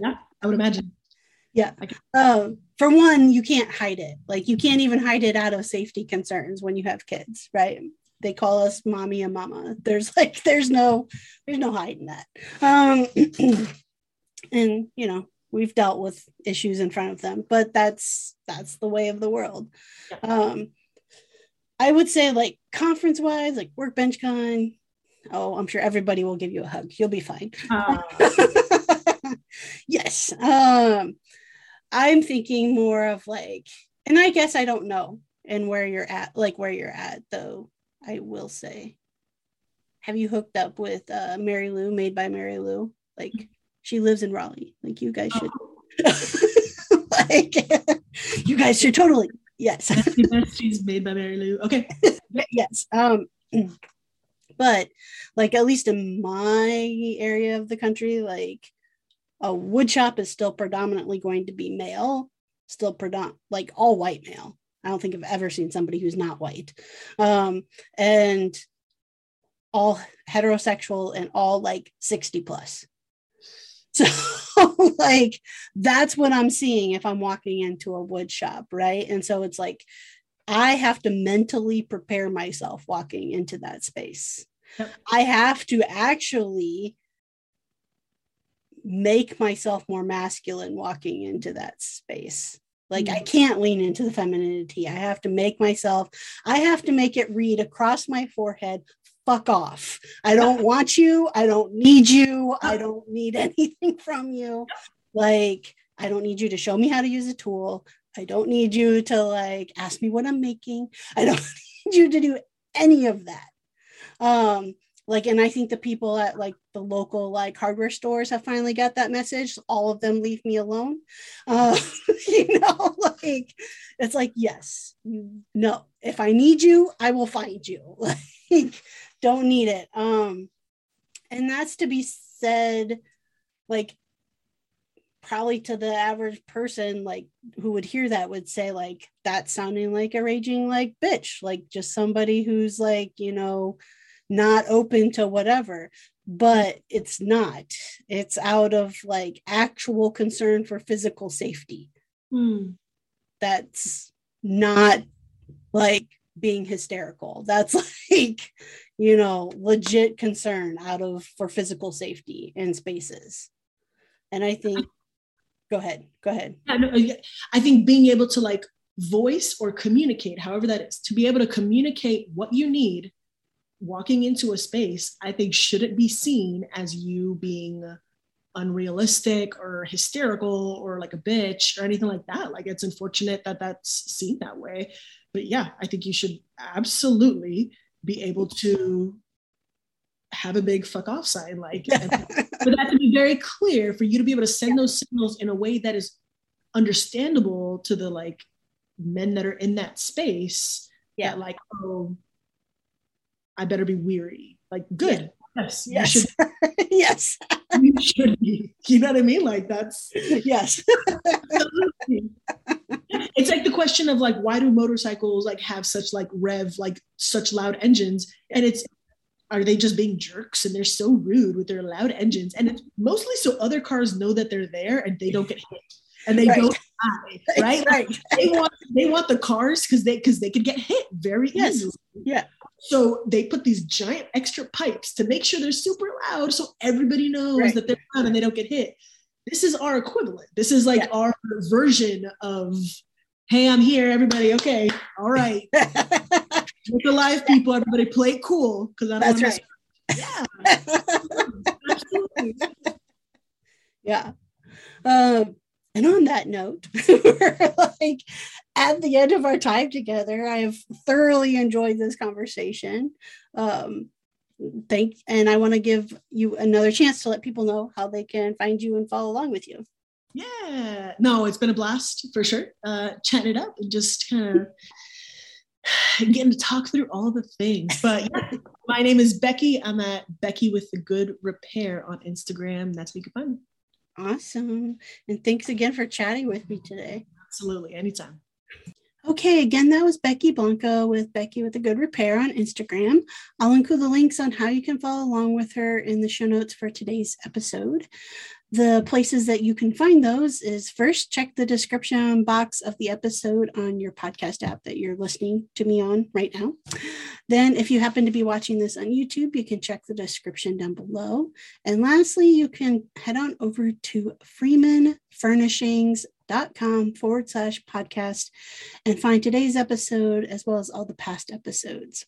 Yeah, I would imagine. Yeah. Um, for one, you can't hide it. Like you can't even hide it out of safety concerns when you have kids, right? They call us mommy and mama. There's like there's no there's no hiding that. Um, and you know we've dealt with issues in front of them, but that's that's the way of the world. Um, I would say like conference wise, like workbench con. Oh, I'm sure everybody will give you a hug. You'll be fine. Uh, yes. Um, I'm thinking more of like, and I guess I don't know and where you're at, like where you're at though. I will say, have you hooked up with uh, Mary Lou, made by Mary Lou? Like she lives in Raleigh. Like you guys should, like you guys should totally. Yes. She's made by Mary Lou. Okay. yes. Um, but like at least in my area of the country, like a wood shop is still predominantly going to be male, still predom like all white male. I don't think I've ever seen somebody who's not white. Um, and all heterosexual and all like 60 plus. So like that's what I'm seeing if I'm walking into a wood shop, right? And so it's like I have to mentally prepare myself walking into that space. Yep. I have to actually make myself more masculine walking into that space. Like mm-hmm. I can't lean into the femininity. I have to make myself, I have to make it read across my forehead, fuck off. I don't want you. I don't need you. I don't need anything from you. Like, I don't need you to show me how to use a tool. I don't need you to like ask me what I'm making. I don't need you to do any of that. Um, like, and I think the people at like the local like hardware stores have finally got that message. All of them leave me alone. Uh, you know, like it's like, yes, you know, if I need you, I will find you. Like, don't need it. Um, and that's to be said, like probably to the average person like who would hear that would say like that's sounding like a raging like bitch like just somebody who's like you know not open to whatever but it's not. It's out of like actual concern for physical safety. Hmm. that's not like being hysterical. That's like you know legit concern out of for physical safety in spaces. And i think go ahead go ahead. I think being able to like voice or communicate however that is to be able to communicate what you need walking into a space i think shouldn't be seen as you being unrealistic or hysterical or like a bitch or anything like that. Like it's unfortunate that that's seen that way. But yeah i think you should absolutely be able to have a big fuck off sign like for that to be very clear for you to be able to send yeah. those signals in a way that is understandable to the like men that are in that space yeah. that, like oh i better be weary. Like good. Yes. Yes. you should, yes. you should be. You know what i mean? Like that's yes. It's like the question of like why do motorcycles like have such like rev like such loud engines? And it's are they just being jerks? And they're so rude with their loud engines. And it's mostly so other cars know that they're there and they don't get hit. And they right. don't die right, right. Like they want they want the cars because they because they could get hit very yes. easily. Yeah so they put these giant extra pipes to make sure they're super loud so everybody knows right. that they're loud and they don't get hit this is our equivalent this is like yeah. our version of hey, I'm here, everybody. Okay, all right. Look alive, people. Everybody play cool because I don't That's right. Yeah, absolutely. Yeah. Um, and on that note, we're like at the end of our time together. I have thoroughly enjoyed this conversation. Um, thank, and I want to give you another chance to let people know how they can find you and follow along with you. Yeah, no, it's been a blast for sure. Uh, chatting it up and just kind of getting to talk through all the things. But yeah, my name is Becky. I'm at Becky with the Good Repair on Instagram. That's where you can find me. Awesome. And thanks again for chatting with me today. Absolutely. Anytime. Okay, again, that was Becky Blanco with Becky with the Good Repair on Instagram. I'll include the links on how you can follow along with her in the show notes for today's episode. The places that you can find those is first check the description box of the episode on your podcast app that you're listening to me on right now. Then, if you happen to be watching this on YouTube, you can check the description down below. And lastly, you can head on over to freemanfurnishings.com forward slash podcast and find today's episode as well as all the past episodes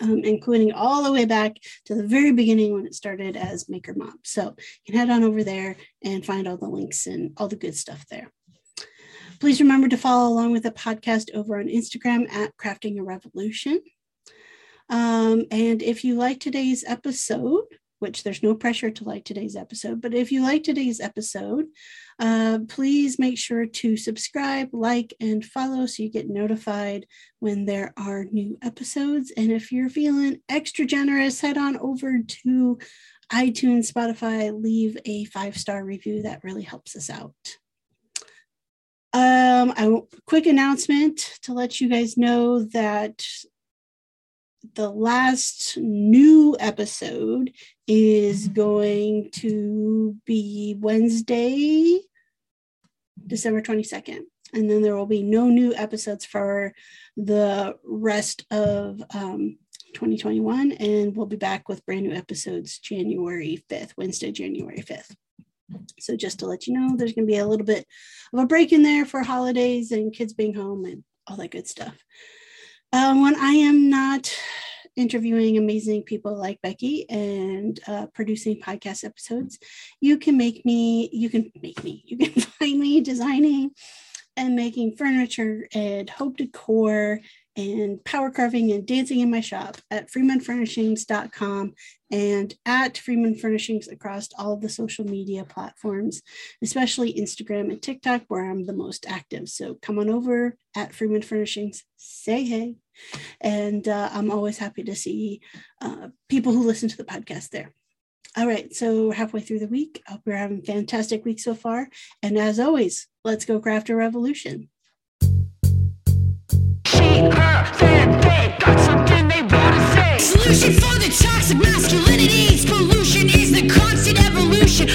um, including all the way back to the very beginning when it started as Maker Mop. So you can head on over there and find all the links and all the good stuff there. Please remember to follow along with the podcast over on Instagram at Crafting a Revolution. Um, and if you like today's episode, which there's no pressure to like today's episode, but if you like today's episode, uh, please make sure to subscribe, like, and follow so you get notified when there are new episodes. And if you're feeling extra generous, head on over to iTunes, Spotify, leave a five star review. That really helps us out. Um, a quick announcement to let you guys know that the last new episode is going to be Wednesday, December 22nd. And then there will be no new episodes for the rest of um, 2021. And we'll be back with brand new episodes January 5th, Wednesday, January 5th. So just to let you know, there's going to be a little bit of a break in there for holidays and kids being home and all that good stuff. Um, when I am not interviewing amazing people like Becky and uh, producing podcast episodes, you can make me, you can make me, you can find me designing and making furniture and home decor and power carving and dancing in my shop at freemanfurnishings.com and at Freeman Furnishings across all the social media platforms, especially Instagram and TikTok, where I'm the most active. So come on over at Freeman Furnishings, say hey. And uh, I'm always happy to see uh, people who listen to the podcast there. All right, so we're halfway through the week. I hope you're having a fantastic week so far. And as always, let's go craft a revolution. Solution for the Toxic masculinity, pollution is the constant evolution.